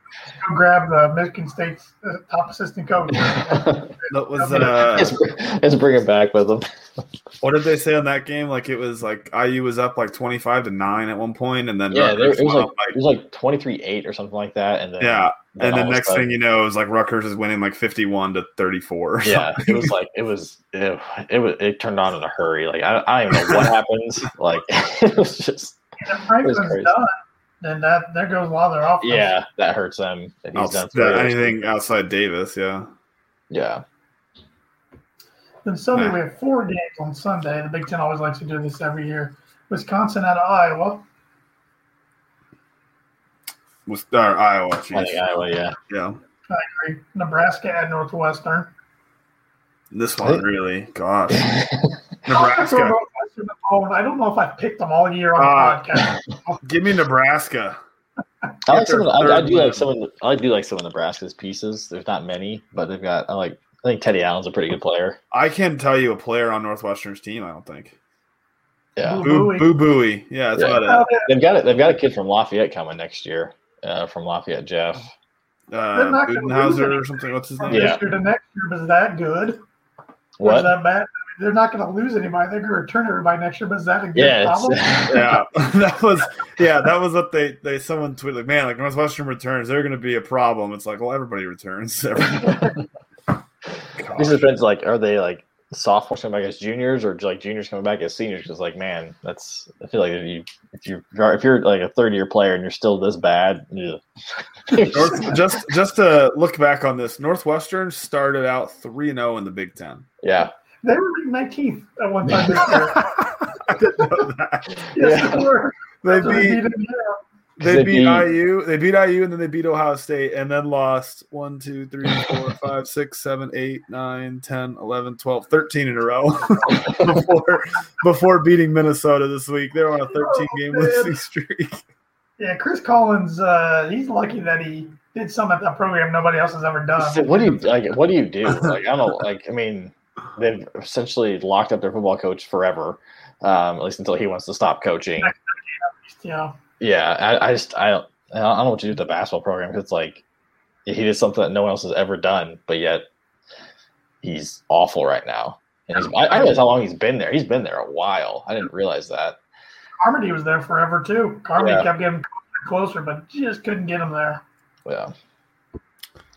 Go grab the Michigan State's uh, top assistant coach. That was uh, let's, let's bring it back with them. what did they say on that game? Like it was like IU was up like twenty five to nine at one point, and then Yeah, there, it was went like it was like twenty three eight or something like that, and then yeah, and all then next sudden- thing you know, it was like Rutgers is winning like fifty one to thirty four. yeah, it was like it was it, it was it turned on in a hurry. Like I, I don't even know what happens. Like it was just If Franklin's crazy. done, then that there goes a lot of their offense. yeah, that hurts them. That he's done three anything outside Davis, yeah. Yeah, Then Sunday Nah. we have four games on Sunday. The Big Ten always likes to do this every year. Wisconsin at Iowa. Was uh, Iowa? Geez. Iowa. Yeah, Yeah, I agree. Nebraska at Northwestern. this one really, gosh, I'm gonna throw Nebraska. Northwestern involved. I don't know if I've picked them all year on Uh, the podcast. Give me Nebraska. I like some. Of the, I, I do like some. Of the, I do like some of Nebraska's pieces. There's not many, but they've got. I like. I think Teddy Allen's a pretty good player. I can't tell you a player on Northwestern's team. I don't think. Yeah, Boo Boo Buie. Boo Yeah, that's Yeah. about Oh, it. they've got it. They've got a kid from Lafayette coming next year. Uh, from Lafayette, Jeff. Uh, They're not gonna lose Budenhauser or something. What's his name? Yeah. this year to next year, is that good? Or is that bad? They're not going to lose anybody. They're going to return everybody next year. But is that a good Yeah, problem? yeah, that was yeah, that was what they they someone tweeted like, man, like Northwestern returns, they're going to be a problem. It's like, well, everybody returns. These depends. Like, are they like sophomores coming back as juniors, or like juniors coming back as seniors? Because, like, man, that's I feel like if you if you if you're like a third year player and you're still this bad, yeah. North, just just to look back on this, Northwestern started out three and zero in the Big Ten. yeah, They were ranked 19th at one time this year. I didn't know that. Yes, Yeah. they were. They So beat beat they They beat beat- IU, they beat IU, and then they beat Ohio State, and then lost one, two, three, four, five, six, seven, eight, nine, 10, 11, 12, 13 in a row before before beating Minnesota this week. They're on a 13 game losing streak. Yeah, Chris Collins, uh, he's lucky that he did some at that program nobody else has ever done. So what do you like? What do you do? Like, I don't know. Like, I mean, they've essentially locked up their football coach forever, um, at least until he wants to stop coaching. Yeah. Yeah, I, I just I don't I don't know what to do with the basketball program because it's like he did something that no one else has ever done, but yet he's awful right now. And he's, I, I realize how long he's been there. He's been there a while. I didn't realize that. Carmody was there forever too. Carmody Yeah. kept getting closer, but just couldn't get him there. Yeah.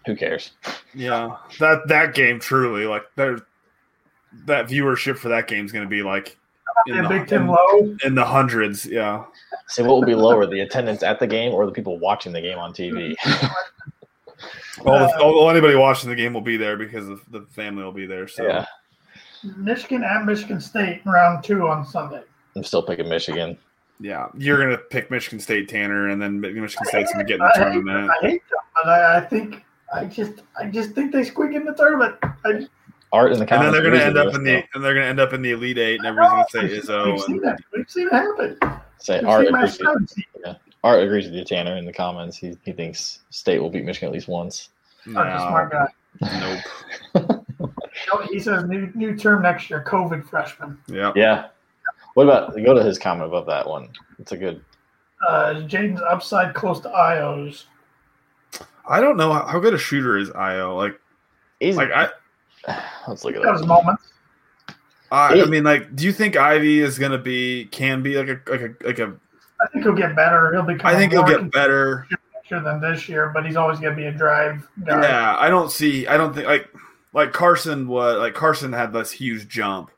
Who cares? Yeah, that that game truly like there, that viewership for that game is going to be like in the, Big Ten in, low. in the hundreds. Yeah, See, what will be lower, the attendance at the game or the people watching the game on TV? all, the, uh, all, all anybody watching the game will be there because of the family will be there. So yeah, Michigan at Michigan State round two on Sunday. I'm still picking Michigan. yeah, you're going to pick Michigan State, Tanner, and then Michigan State's going to get in the I hate, tournament. I hate them, but I, I think I just I just think they squeak in the tournament. I, Art in the And then they're going to end up in the and they're going to end up in the elite eight, and everybody's going to say we've seen that. We've seen it happen. Say We've Art seen agrees, with, Stone. Art agrees with you, Tanner, in the comments. He he thinks State will beat Michigan at least once. Art's a smart guy. nope. He says new new term next year, COVID freshman. Yeah. Yeah. What about go to his comment above that one? It's a good. Uh, Jaden's upside close to Ayo's. I don't know how, how good a shooter is Ayo. Like, He's like I, let's look at those moments. I, I mean, like, do you think Ivey is going to be can be like a like a like a? I think he'll get better. He'll be. I think he'll get better. consistent than this year, but he's always going to be a drive guy. Yeah, I don't see. I don't think like like Carson was like Carson had this huge jump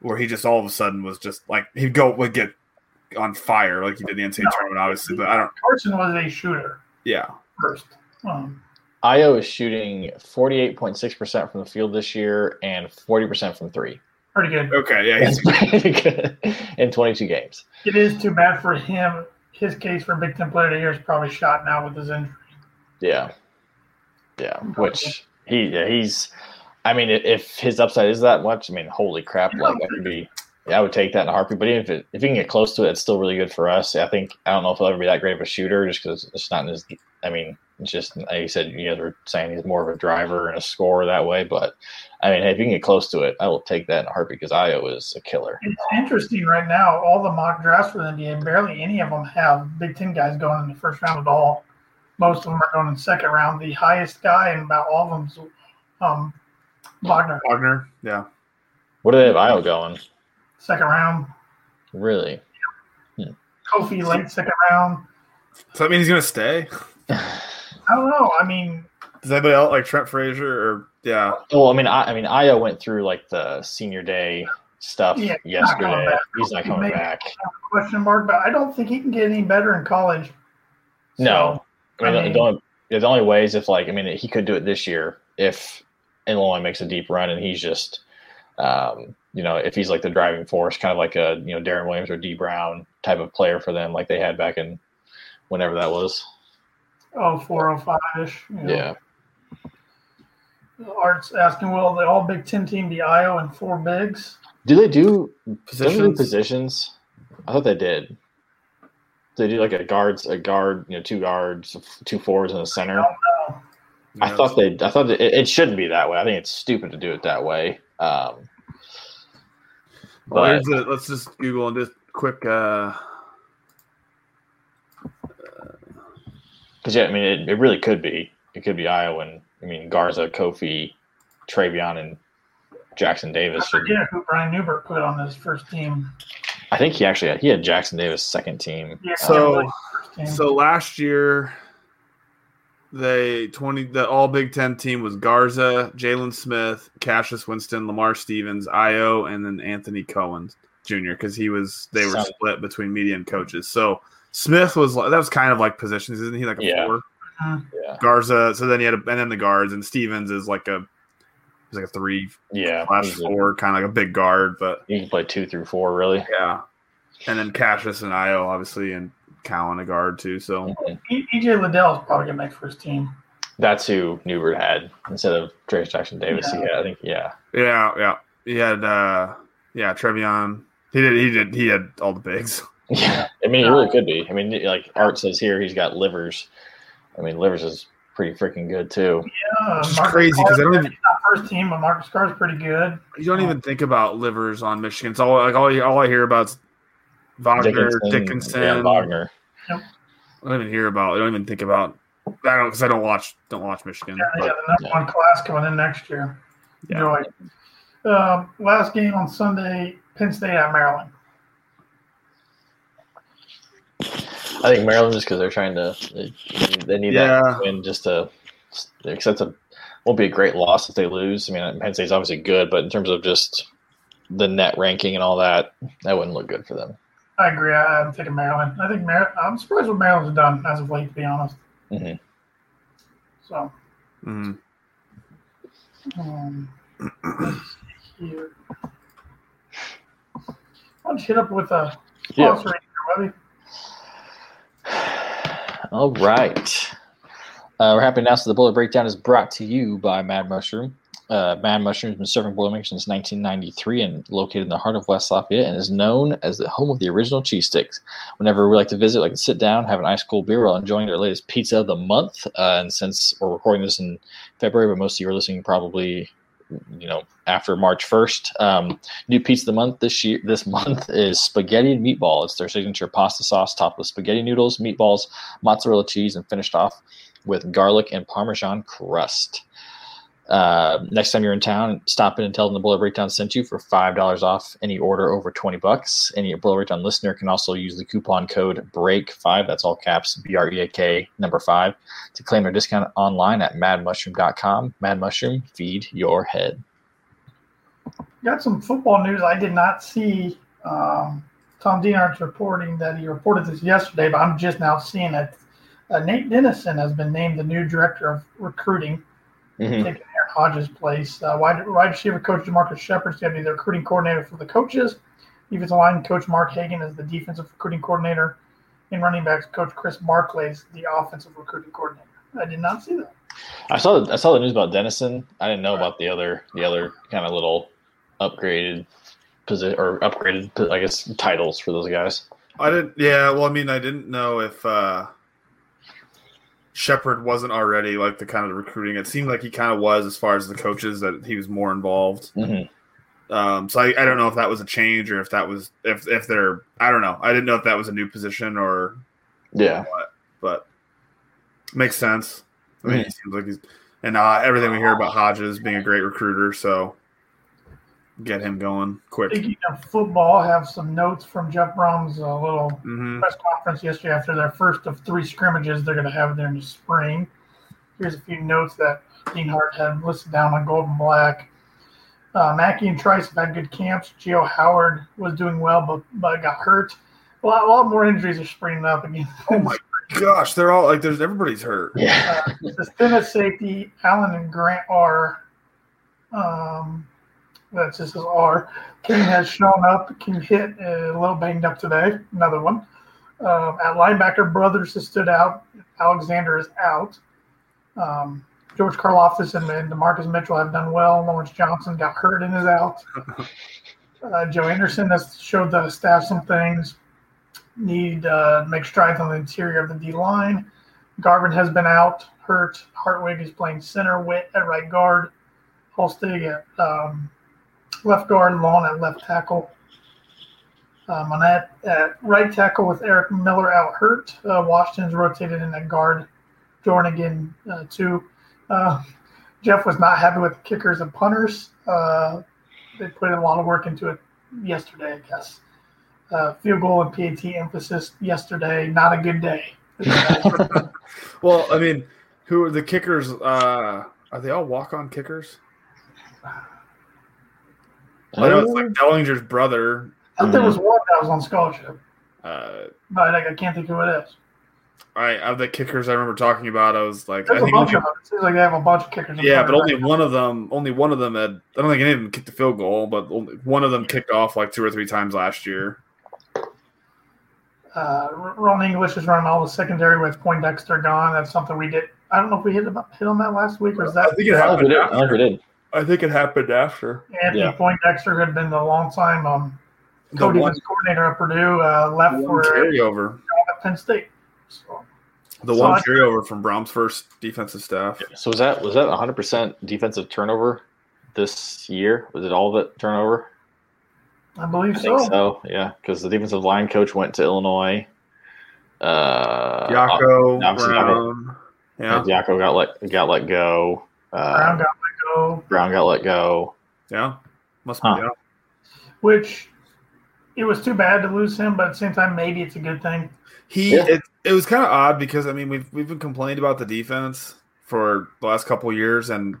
where he just all of a sudden was just like he'd go would get on fire like he did in the NCAA No. tournament, obviously. But I don't. Carson was a shooter Yeah, first. Um, Ayo is shooting 48.6% from the field this year and 40% from three. pretty good. okay, yeah, he's, pretty good in 22 games. It is too bad for him. His case for Big Ten Player of the Year is probably shot now with his injury. Yeah. Yeah. Which he, yeah, he's, I mean, if his upside is that much, I mean, holy crap, like that could be, yeah, I would take that in a heartbeat. But even if it, if he can get close to it, it's still really good for us. I think, I don't know if he'll ever be that great of a shooter just because it's not in his, I mean, it's just, like you said, you guys were saying he's more of a driver and a scorer that way. But I mean, hey, if you can get close to it, I will take that in a heartbeat because Ayo is a killer. It's interesting right now. All the mock drafts for the NBA, barely any of them have Big Ten guys going in the first round at all. Most of them are going in the second round. The highest guy in about all of them is um, Wagner, Wagner. Yeah, What do they have Ayo going? second round. Really? Kofi, late second round. Does that mean he's gonna stay. I don't know. I mean, Does anybody else like Trent Frazier or yeah? Well, I mean, I, I mean, Ayo went through like the senior day stuff Yeah, he's yesterday. back. He's not coming may- back. question mark, but I don't think he can get any better in college. No, I mean, I the- mean- the, only, the only way is if like I mean, he could do it this year if Illinois makes a deep run and he's just, um, you know, if he's like the driving force, kind of like a you know Deron Williams or Dee Brown type of player for them, like they had back in whenever that was. Oh, 405 ish. Yeah. Art's asking, will the all Big Ten team be Ayo and four bigs? Do they do Positions? They do Positions. positions? I thought they did. They do like a guards, a guard, you know, two guards, two forwards in the center. I Yeah. thought they. I thought it, it shouldn't be that way. I think it's stupid to do it that way. Um, Well, but here's the, let's just Google and just quick. uh because yeah, I mean, it, it really could be. It could be Ayo and I mean Garza, Kofi, Trevion, and Jackson Davis. should- forget who Brian Neubert put on his first team. I think he actually had, he had Jackson Davis second team. Yeah, So- like team. So last year, they twenty the All Big Ten team was Garza, Jalen Smith, Cassius Winston, Lamar Stevens, Ayo, and then Anthony Cowan Jr. Because he was they were Sound- split between media and coaches. So Smith was like that was kind of like positions, isn't he? Like a Yeah. four. Yeah, Garza. So then he had a, and then the guards and Stevens is like a he's like a three yeah. slash four, kind of like a big guard, but you can play two through four, really. yeah. And then Cassius and Ayo obviously and Cowan a guard too. So E- EJ Liddell is probably gonna make first team. That's who Neubert had instead of Trayce Jackson Davis. He had, I think, yeah. Yeah, yeah. He had uh yeah, Trevion. He did he did he had all the bigs. Yeah, I mean, it really could be. I mean, like Art says here, he's got livers. I mean, livers is pretty freaking good too. Yeah, Which crazy because I don't even- first team, but Marcus Carr's pretty good. You don't even think about livers on Michigan. It's all like all, all I hear about is Wagner, Dickinson. yeah, Wagner. I don't even hear about. I don't even think about. I don't because I don't watch don't watch Michigan. Yeah, they but- got the number one class coming in next year. Yeah. Enjoy. Um, last game on Sunday, Penn State at Maryland. I think Maryland just because they're trying to they, they need Yeah. that win just to because that's a won't be a great loss if they lose. I mean, Penn State's obviously good, but in terms of just the net ranking and all that, that wouldn't look good for them. I agree. I, I'm taking Maryland. I think Mar- I'm surprised what Maryland's done as of late, to be honest. Mhm. So, Mhm. um, let's see here. Why don't you hit up with a Yeah. here, Webby? All right. Uh, we're happy to announce that the Boiler Breakdown is brought to you by Mad Mushroom. Uh, Mad Mushroom has been serving Boilermaker since 1993 and located in the heart of West Lafayette and is known as the home of the original cheese sticks. Whenever we like to visit, like to sit down, have an ice cold beer while enjoying their latest pizza of the month. Uh, and since we're recording this in February, but most of you are listening probably, you know, after March 1st, um, new pizza of the month this year, this month is spaghetti and meatball. It's their signature pasta sauce topped with spaghetti noodles, meatballs, mozzarella cheese, and finished off with garlic and parmesan crust. Uh, next time you're in town, stop in and tell them the Boiler Breakdown sent you for five dollars off any order over twenty bucks. Any Boiler Breakdown listener can also use the coupon code Break Five. That's all caps B R E A K number five to claim their discount online at madmushroom.com. Mad Mushroom, feed your head. Got some football news I did not see. Um, Tom Dienhart's reporting that he reported this yesterday, but I'm just now seeing it. Uh, Nate Dennison has been named the new director of recruiting, Mhm. taking Aaron Hodges' place. Uh, wide, wide receiver coach Demarcus Shephard's going to be the recruiting coordinator for the coaches. Defensive line coach Mark Hagen is the defensive recruiting coordinator. And running backs coach Chris Barclay is the offensive recruiting coordinator. I did not see that. I saw I saw the news about Dennison. I didn't know about the other the other kind of little upgraded position or upgraded I guess titles for those guys. I didn't. Yeah, well, I mean, I didn't know if uh Shephard wasn't already like the kind of the recruiting. It seemed like he kind of was as far as the coaches that he was more involved. Mhm. Um, so I, I don't know if that was a change or if that was if if they're I don't know. I didn't know if that was a new position or Yeah. what, but makes sense. I mean, he seems like he's and uh, everything we hear about Hodges being a great recruiter, so get him going quick. Speaking of football, I have some notes from Jeff Brohm's uh, little hmm press conference yesterday after their first of three scrimmages they're going to have there in the spring. Here's a few notes that Dienhart had listed down on Gold and Black. Uh, Mackey and Trice have had good camps. Geo Howard was doing well, but, but got hurt. A lot, a lot more injuries are springing up again. Oh my gosh, they're all like there's everybody's hurt. Yeah. Uh, the Senate safety, Allen and Grant are. Um, that's just as R. King has shown up. King hit uh, a little banged up today. Another one. Um, at linebacker, Brothers has stood out. Alexander is out. Um, George Karlaftis and, and Demarcus Mitchell have done well. Lawrence Johnson got hurt and is out. Uh, Joe Anderson has showed the staff some things. Need uh, make strides on the interior of the D line. Garvin has been out, hurt. Hartwig is playing center. Witt at right guard. Holstege at um, left guard. Lawn at left tackle. Uh, Monette at right tackle with Eric Miller out hurt. Uh, Washington's rotated in at guard. Jordan again, uh, too. Uh, Jeff was not happy with kickers and punters. Uh, they put a lot of work into it yesterday, I guess. Uh, field goal and PAT emphasis yesterday. Not a good day. Well, I mean, who are the kickers? Uh, are they all walk on kickers? I know it's like Dellinger's brother. I thought there was one that was on scholarship, Uh, but like, I can't think who it is. I of the kickers I remember talking about. I was like, There's I a think bunch only, of them. It seems like they have a bunch of kickers. in yeah, but only them. one of them, only one of them had. I don't think any of them kicked the field goal, but only one of them kicked off like two or three times last year. Uh, Ron English is running all the secondary with Poindexter gone. That's something we did. I don't know if we hit about, hit on that last week or is that I think it I think we happened. did. I After. think we did. I think it happened after Anthony Yeah. Poindexter had been the long time um, the Cody one, was coordinator at Purdue, uh, left for carryover. at Penn State. So, The So one I- carryover from Brohm's first defensive staff. So was that was that 100 percent defensive turnover this year? Was it all of it turnover? I believe I think so. so. Yeah, because the defensive line coach went to Illinois. Uh, Yako, obviously Brown. Yeah, Yako got let got let go. Uh, Brown got let go, Brown got let go. yeah. Must Huh. be. Yeah. which it was too bad to lose him, but at the same time, maybe it's a good thing. He Yeah. it, it was kind of odd because I mean we've we've been complaining about the defense for the last couple of years and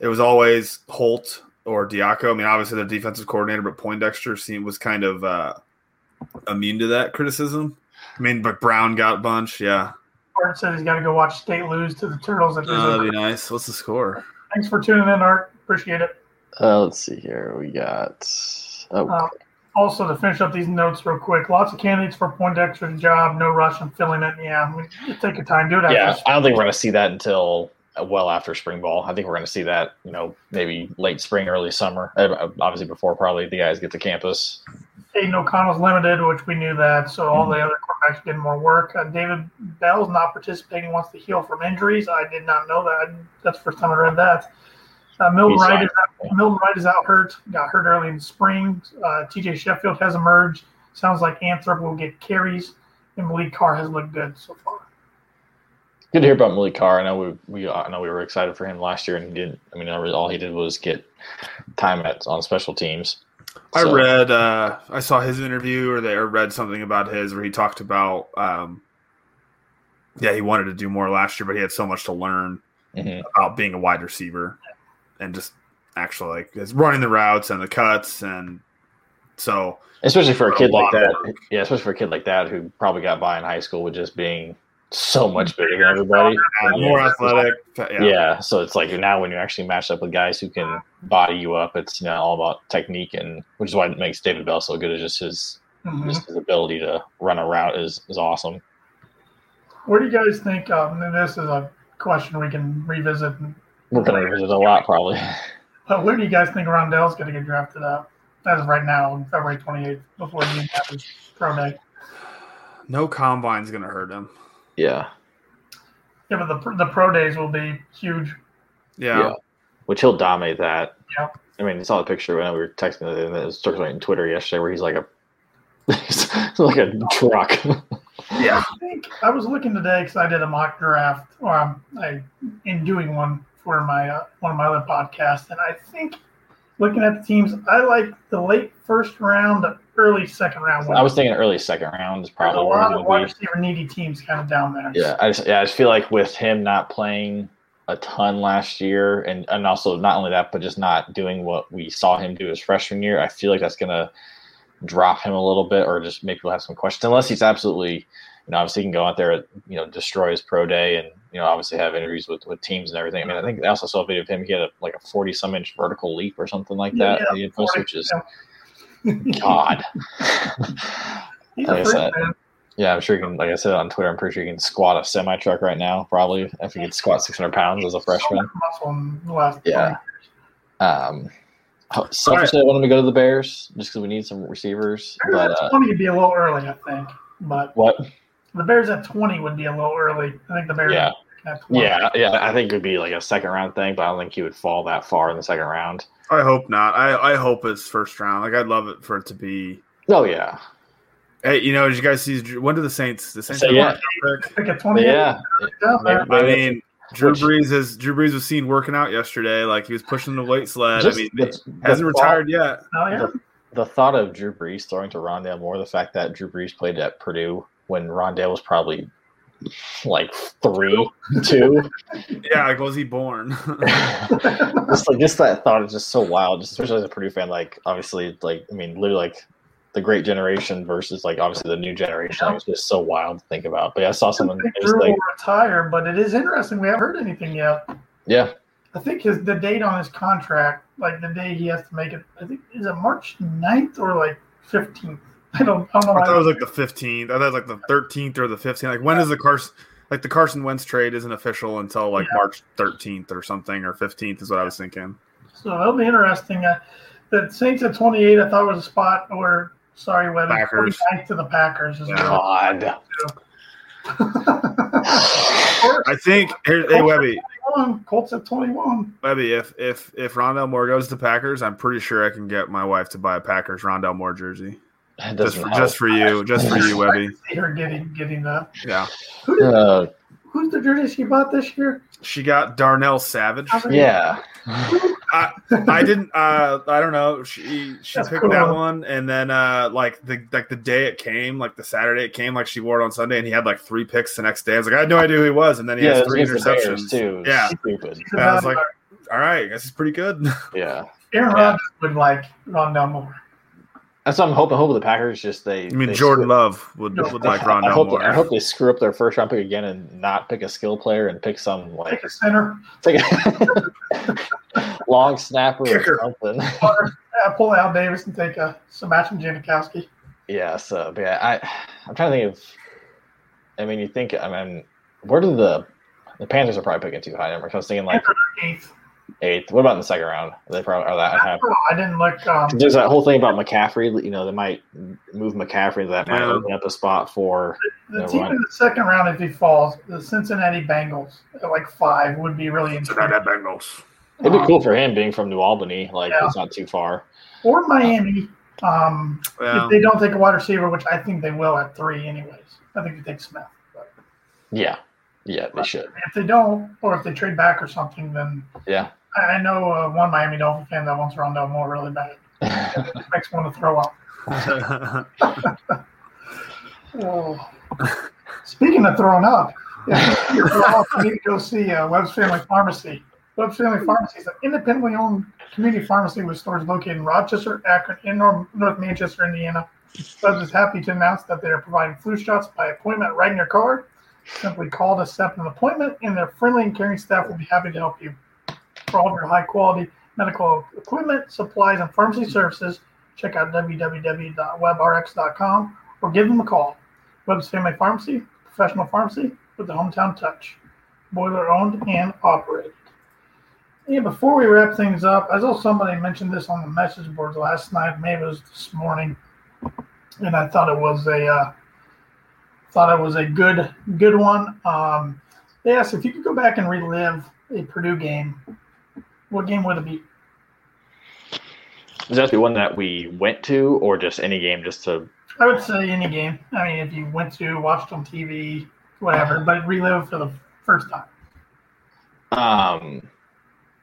it was always Holt or Diaco. I mean obviously the defensive coordinator, but Poindexter seemed was kind of uh, immune to that criticism. I mean, but Brown got a bunch. Yeah, Art said he's got to go watch State lose to the Turtles. At uh, that'd be nice. What's the score? Thanks for tuning in, Art. Appreciate it. Uh, let's see here. We got. Oh, Uh, also, to finish up these notes real quick, lots of candidates for Poindexter's job. No rush in filling it. Yeah, I mean, just take your time. Do it after. yeah. I don't think we're going to see that until uh, well after spring ball. I think we're going to see that. You know, maybe late spring, early summer. Uh, Obviously, before probably the guys get to campus. Aidan O'Connell's limited, which we knew that. So all the other are getting more work. Uh, David Bell's not participating. Wants to heal from injuries. I did not know that. That's the first time I read that. Uh, Milton He's Wright is out, Milton Wright is out hurt. Got hurt early in the spring. Uh, T.J. Sheffield has emerged. Sounds like Anthrop will get carries, and Malik Carr has looked good so far. Good to hear about Malik Carr. I know we, we I know we were excited for him last year, and he didn't. I mean, all he did was get time at on special teams. I So- read, uh, I saw his interview, or they or read something about his where he talked about, um, yeah, he wanted to do more last year, but he had so much to learn Mhm. about being a wide receiver and just actually like running the routes and the cuts, and so especially for a A kid like that. Yeah, especially for a kid like that who probably got by in high school with just being so much bigger than everybody. Yeah. more athletic. Yeah. Yeah. so it's like now when you're actually matched up with guys who can body you up, it's you know, all about technique, and which is why it makes David Bell so good. Is just his Mhm. just his ability to run a route is is awesome. Where do you guys think? Um, and this is a question we can revisit. We're gonna revisit a lot probably. But where do you guys think Rondale's going to get drafted at? As of right now, on February 28th, before he have his pro day. No combine's gonna hurt him. yeah, Yeah, but the the pro days will be huge. Yeah. Yeah. Which he'll dominate that. Yeah. I mean, you saw the picture when we were texting and it was circulating Twitter yesterday, where he's like a like a truck. Yeah. I think I was looking today because I did a mock draft, or um, I in doing one for my uh, one of my other podcasts, and I think looking at the teams, I like the late first round, the early second round. I was thinking early second round is There's a probably lot of wide receiver needy teams kind of down there. Yeah, I just yeah, I just feel like with him not playing a ton last year, and and also not only that, but just not doing what we saw him do his freshman year, I feel like that's gonna drop him a little bit, or just make people have some questions. Unless he's absolutely, you know, obviously he can go out there, you know, destroy his pro day, and you know, obviously have interviews with with teams and everything. I mean, I think I also saw a video of him. He had a, like a forty some inch vertical leap or something like that. yeah, that had posted, which is Yeah. God. He's a I freak, man. Yeah, I'm sure you can. Like I said on Twitter, I'm pretty sure you can squat a semi truck right now. Probably if you could squat 600 pounds as a freshman. Muscle in the last Yeah. 20 Um, selfishly, I want him to go to the Bears just because we need some receivers. Bears But at uh, 20 would be a little early, I think. But what? the Bears at 20 would be a little early. I think the Bears Yeah, yeah, yeah. I think it would be like a second round thing, but I don't think he would fall that far in the second round. I hope not. I, I hope it's first round. Like I'd love it for it to be. Oh yeah, Hey, you know, did you guys see when do the Saints? The Saints. So, yeah. a pick? Pick at 20. yeah. down there. Maybe- I mean, Drew Which- Brees is Drew Brees was seen working out yesterday. Like he was pushing the weight sled. Just I mean, the- the hasn't thought- retired yet. Oh yeah. the, the thought of Drew Brees throwing to Rondale Moore, the fact that Drew Brees played at Purdue when Rondale was probably like three, two. Yeah, like was he born? just like just that thought is just so wild, just especially as a Purdue fan. Like obviously, like I mean, literally like the great generation versus like obviously the new generation. Like, it's just so wild to think about. But yeah, I saw I someone. think It was Drew like, will retire, but it is interesting. We haven't heard anything yet. yeah, I think his the date on his contract, like the day he has to make it, I think is it March 9th or like 15th. I don't, I don't know. I thought it was like the fifteenth. I thought it was like the thirteenth or the fifteenth. Like when is the Carson? Like the Carson Wentz trade isn't official until like Yeah. March thirteenth or something or fifteenth is what I was thinking. So it'll be interesting. Uh, the Saints at 28, I thought was a spot where, sorry, Webby, Packers. 29th to the Packers is Yeah. God. I think here, hey Webby, Colts at 21. Webby, if if if Rondale Moore goes to Packers, I'm pretty sure I can get my wife to buy a Packers Rondale Moore jersey. Just for, just for you, just for you, Webby. See her getting getting the Yeah, who did, Uh, who's the jersey she bought this year? she got Darnell Savage. yeah. I didn't. Uh, I don't know. She she That's picked cool. that one, and then uh, like the like the day it came, like the Saturday it came, like she wore it on Sunday, and he had like three picks the next day. I was like, I had no idea who he was, and then he Yeah, has three against the Bears, interceptions too. Yeah, Stupid. and I was like, all right, I guess it's pretty good. Yeah. Aaron Yeah. Rodgers would like Rondale Moore. That's what I'm hoping. Hoping the Packers just they. I mean, they Jordan screw- Love would No. would like I Rondale hope, Moore. I hope they screw up their first round pick again and not pick a skill player and pick some like Take a center, take a long snapper Kicker. or something. uh, pull Al Davis and take a Sebastian Janikowski. Yeah, so but yeah, I I'm trying to think of. I mean, you think I mean, where do the the Panthers are probably picking too high number? 'cause I was thinking like Eighth. Eighth. What about in the second round? Are they probably are that high? I didn't look. Um, There's that whole thing about McCaffrey. You know, they might move McCaffrey. That might Yeah. open up a spot for. the Never team mind. in the second round, if he falls, the Cincinnati Bengals at like five would be really Cincinnati interesting. Bengals. It'd be cool for him being from New Albany. Like Yeah. it's not too far. Or Miami, um, Yeah. if they don't take a wide receiver, which I think they will at three, anyways. I think they take Smith. But Yeah, yeah, they should. if they don't, or if they trade back or something, then Yeah. I know uh, one Miami Dolphin fan that wants Rondale Moore really bad. Makes want to throw up. Oh. Speaking of throwing up, if you're up, you need to go see uh, Webb's Family Pharmacy. Webb's Family Pharmacy is an independently owned community pharmacy with stores located in Rochester, Akron, and North, North Manchester, Indiana. Webb's is happy to announce that they are providing flu shots by appointment right in your car. Simply call to set up an appointment, and their friendly and caring staff will be happy to help you. For all your high quality medical equipment, supplies, and pharmacy services, check out www.webrx.com or give them a call. Webb's Family Pharmacy, professional pharmacy with the hometown touch. Boiler owned and operated. Yeah, before we wrap things up, I saw somebody mention this on the message boards last night, maybe it was this morning, and I thought it was a uh, thought it was a good good one. Um, they asked if you could go back and relive a Purdue game, what game would it be? Does that be one that we went to, or just any game, just to? I would say any game. I mean, if you went to, watched on TV, whatever, but relive for the first time. Um,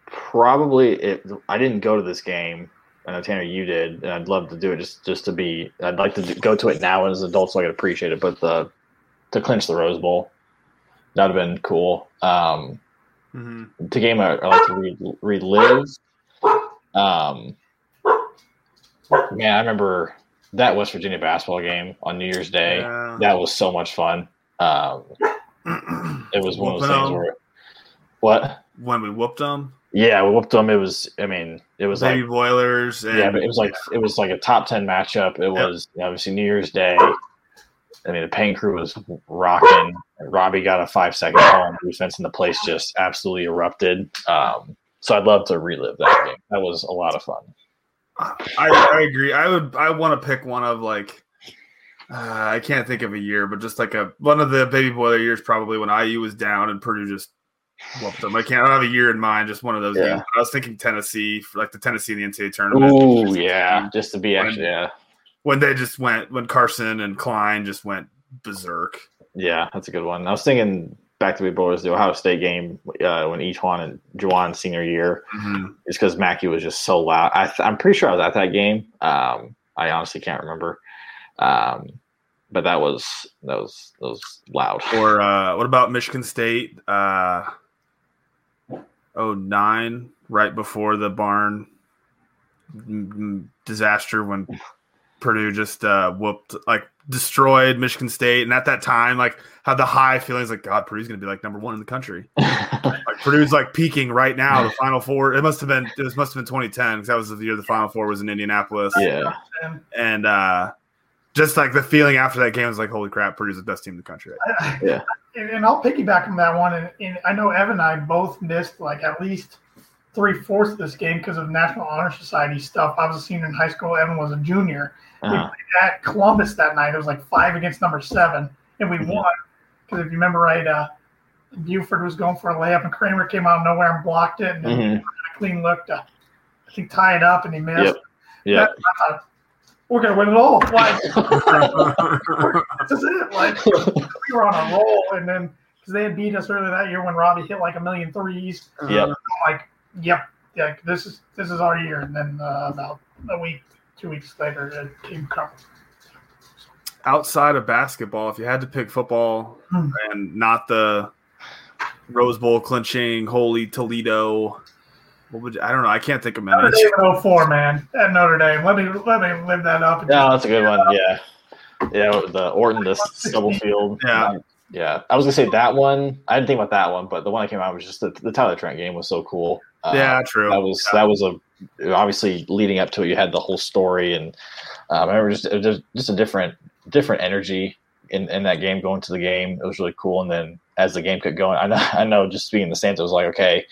probably if I didn't go to this game. I know Tanner, you did, and I'd love to do it just just to be. I'd like to do, go to it now as adults, so I could appreciate it. But the to clinch the Rose Bowl, that'd have been cool. Um, Mhm. the game I, I like to re- relive. Um, man, I remember that West Virginia basketball game on New Year's Day. Yeah. That was so much fun. Um, it was one of those things where what? when we whooped them, Yeah, we whooped them. It was. I mean, it was baby like. boilers. And, Yeah, but it was like it was like a top ten matchup. It was obviously New Year's Day. I mean, the paint crew was rocking. Robbie got a five second call on defense, and the place just absolutely erupted. Um, so I'd love to relive that game. That was a lot of fun. I, I agree. I would. I want to pick one of like. Uh, I can't think of a year, but just like a one of the baby boiler years, probably when IU was down and Purdue just whooped them. I can't. I don't have a year in mind. Just one of those Yeah. games. I was thinking Tennessee, for like the Tennessee in the NCAA tournament. Ooh, yeah, just to be actually, yeah, when they just went when Carson and Cline just went berserk. yeah, that's a good one. I was thinking back to the Boys, the Ohio State game uh, when one and Juwan's senior year Mhm. is because Mackey was just so loud. I th- I'm pretty sure I was at that game. Um, I honestly can't remember, um, but that was that was that was loud. Or uh, what about Michigan State? Uh, oh nine, right before the barn disaster when Purdue just uh, whooped, like destroyed Michigan State, and at that time, like had the high feelings, like God, Purdue's going to be like number one in the country. like Purdue's like peaking right now. The Final Four. It must have been. This must have been 2010 because that was the year the Final Four was in Indianapolis. yeah, And and uh, just like the feeling after that game was like, holy crap, Purdue's the best team in the country. Right now. and, and I'll piggyback on that one. And, and I know Evan and I both missed like at least three fourths of this game because of National Honor Society stuff. I was a senior in high school. Evan was a junior. We uh-huh. played at Columbus that night. It was like five against number seven, and we Mhm. won. Because if you remember right, uh, Buford was going for a layup, and Kramer came out of nowhere and blocked it, and then Mhm. a clean look to, I think, tie it up, and he missed. Yep. yeah, That- I thought, we're gonna win it all. Like this is it. Like we were on a roll, and then because they had beat us earlier that year when Robbie hit like a million threes. I'm like, yep, yeah, this is this is our year. And then uh, about a week, two weeks later, it came come. Outside of basketball, if you had to pick football Hmm. and not the Rose Bowl clinching, holy Toledo, what would you, I don't know. I can't think of many. Notre Dame in 04, man, at Notre Dame. Let me let me live that up. no, that's a good one. Yeah, yeah, the Orton, the Stubblefield. Yeah. yeah. I was gonna say that one. I didn't think about that one, but the one that came out was just the, the Tyler Trent game was so cool. Uh, Yeah, true. that was that was a obviously leading up to it. You had the whole story, and um, I remember just it just a different different energy in, in that game going to the game. It was really cool. And then as the game kept going, I know I know just being in the stands, it was like okay.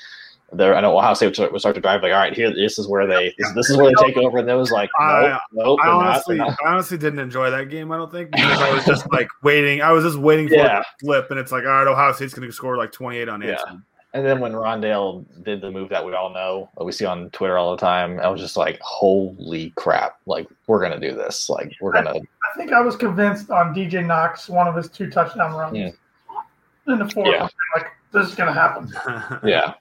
There, I know Ohio State would start, to drive like, all right, here, this is where they, this, this is where they take over, and it was like, I- nope, nope, I they're not, honestly, not. I honestly didn't enjoy that game. I don't think because I was just like waiting. I was just waiting for it Yeah. to flip, and it's like, all right, Ohio State's going to score like 28 unanswered. And then when Rondale did the move that we all know, that we see on Twitter all the time, I was just like, holy crap! Like we're gonna do this. Like we're gonna. I think I was convinced on DJ Knox, one of his two touchdown runs Yeah. in the fourth. Yeah. Like this is gonna happen. Yeah,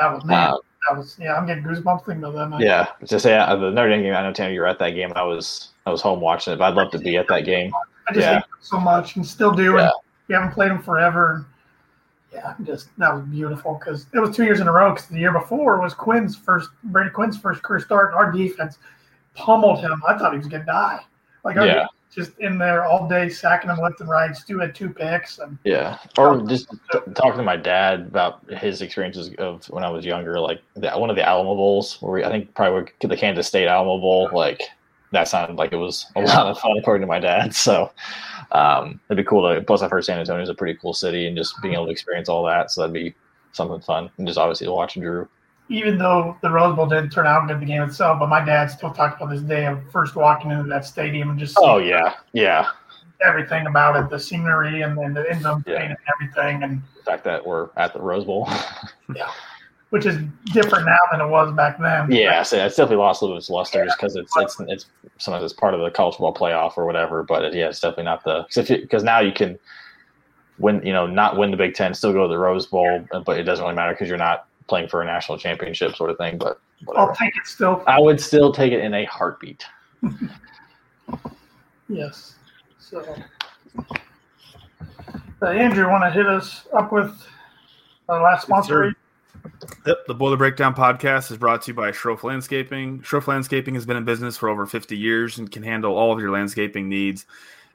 That was man. uh, that was yeah. I'm getting goosebumps thinking about that. Night. yeah. just say uh, the Notre Dame game, I know Tanner, you were at that game. I was, I was home watching it, but I'd love to be at that game. I just Yeah. hate so much and still do. Yeah. And we haven't played them forever. Yeah, I'm just that was beautiful because it was two years in a row. Because the year before was Quinn's first, Brady Quinn's first career start. And our defense pummeled him. I thought he was gonna die. Like Yeah. just in there all day, sacking him left and right. Stu had two picks, and Yeah, or just talking to my dad about his experiences of when I was younger, like the, one of the Alamo Bowls, where we, I think probably the Kansas State Alamo Bowl, like that sounded like it was a lot of fun according to my dad. So um, it'd be cool to. Plus, I've heard San Antonio is a pretty cool city, and just being able to experience all that, so that'd be something fun, and just obviously watching Drew. even though the Rose Bowl didn't turn out good the game itself, but my dad still talked about this day of first walking into that stadium and just Oh yeah, yeah. everything about it, the scenery and then the end zone Yeah. and everything, and The fact that we're at the Rose Bowl. which is different now than it was back then. Yeah, so it's definitely lost a little bit of its luster just because it's it's it's sometimes it's part of the college football playoff or whatever. But it, yeah, it's definitely not the because now you can win, you know, not win the Big Ten, still go to the Rose Bowl, but it doesn't really matter because you're not playing for a national championship sort of thing. But I'll take it still. I would still take it in a heartbeat. Yes. So, uh, Andrew, want to hit us up with our last sponsor? Yep, the Boiler Breakdown podcast is brought to you by Schroff Landscaping. Schroff Landscaping has been in business for over 50 years and can handle all of your landscaping needs,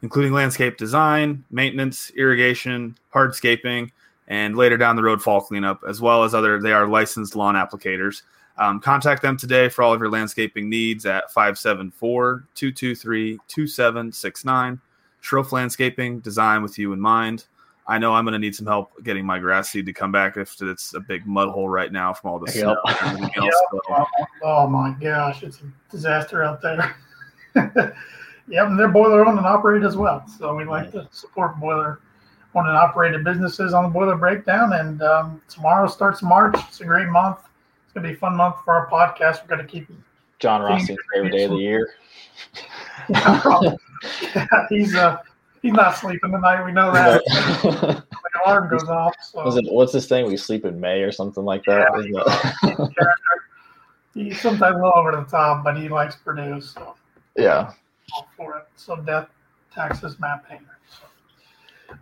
including landscape design, maintenance, irrigation, hardscaping, and later down the road, fall cleanup, as well as other. They are licensed lawn applicators. Um, contact them today for all of your landscaping needs at 574 223 2769. Schroff Landscaping, design with you in mind. I know I'm going to need some help getting my grass seed to come back if it's a big mud hole right now from all the Yep. snow. and everything else. So, Oh, oh my gosh, it's a disaster out there. yep, and they're boiler owned and operated as well. So we like to support boiler owned and operated businesses on the boiler breakdown. And um, tomorrow starts March. It's a great month. It's gonna be a fun month for our podcast. We're gonna keep John Ross's favorite day of the year. yeah, he's uh He's not sleeping tonight. We know that. the alarm goes off. So Was it, what's this thing? We sleep in May or something like that? Yeah. Isn't that- he's sometimes a little over the top, but he likes Purdue, so yeah. all for it. So death taxes Matt Painter. So.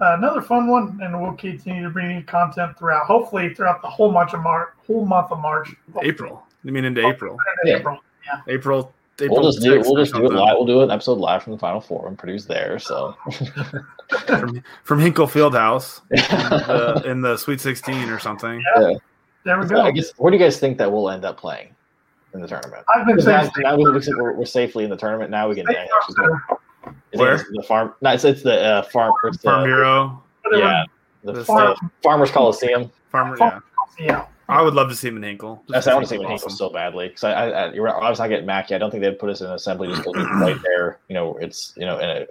Uh, another fun one, and we'll continue to bring you content throughout. Hopefully, throughout the whole month of March. Whole month of March. April. You mean into April? Yeah. April. Yeah. April. April We'll just do it. We'll just do it live. We'll do an episode live from the Final Four and produce there. So from, from Hinkle Fieldhouse in the, in the Sweet 16 or something. There we So go. I guess where do you guys think that we'll end up playing in the tournament? I've been Because saying now, now we- we're, we're safely in the tournament. Now we can. State actually go- Farm I think Where? it's the farm? No, it's, it's the uh, farm. It's the, Farm Bureau. Yeah, the, The farm, state- Farmers Coliseum. Farmer. Yeah. Yeah. I would love to see him in Hinkle. Just That's I want to see because what he's Hinkle so badly because I, I, I, you're right, I was not getting Mackey. I don't think they'd put us in an assembly just because we right there. You know, it's you know an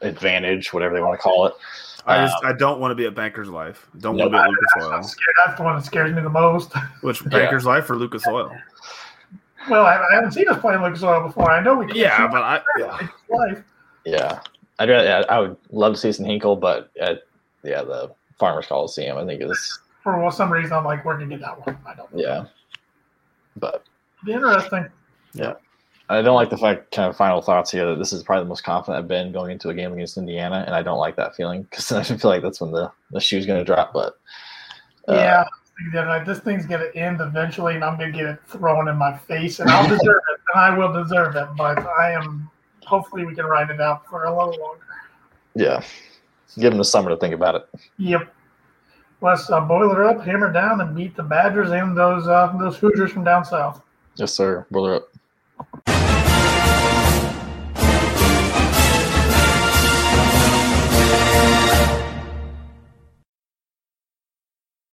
advantage, whatever they want to call it. I just Um, I don't want to be a Banker's Life. Don't No, want to be at I'm Lucas Oil. scared. That's the one that scares me the most. Which Banker's Life or Lucas Oil? Well, I, I haven't seen us play Lucas Oil before. I know we can't. Yeah, but I yeah. Life. Yeah, I'd rather, yeah, I would love to see some Hinkle, but at yeah, the Farmers Coliseum, I think is For well, some reason, I'm like, where did you get that one? I don't know. yeah. But Be interesting. Yeah. I don't like the fact, kind of final thoughts here, that this is probably the most confident I've been going into a game against Indiana, and I don't like that feeling because I feel like that's when the, the shoe's going to drop. But uh, yeah. This thing's gonna end eventually, and I'm gonna get it thrown in my face, and I'll deserve it, and I will deserve it. But I am. Hopefully, we can ride it out for a little longer. yeah, give them the summer to think about it. Yep. Let's uh, boil it up, hammer down, and beat the Badgers and those uh, those Hoosiers from down south. Yes, sir. Brother up.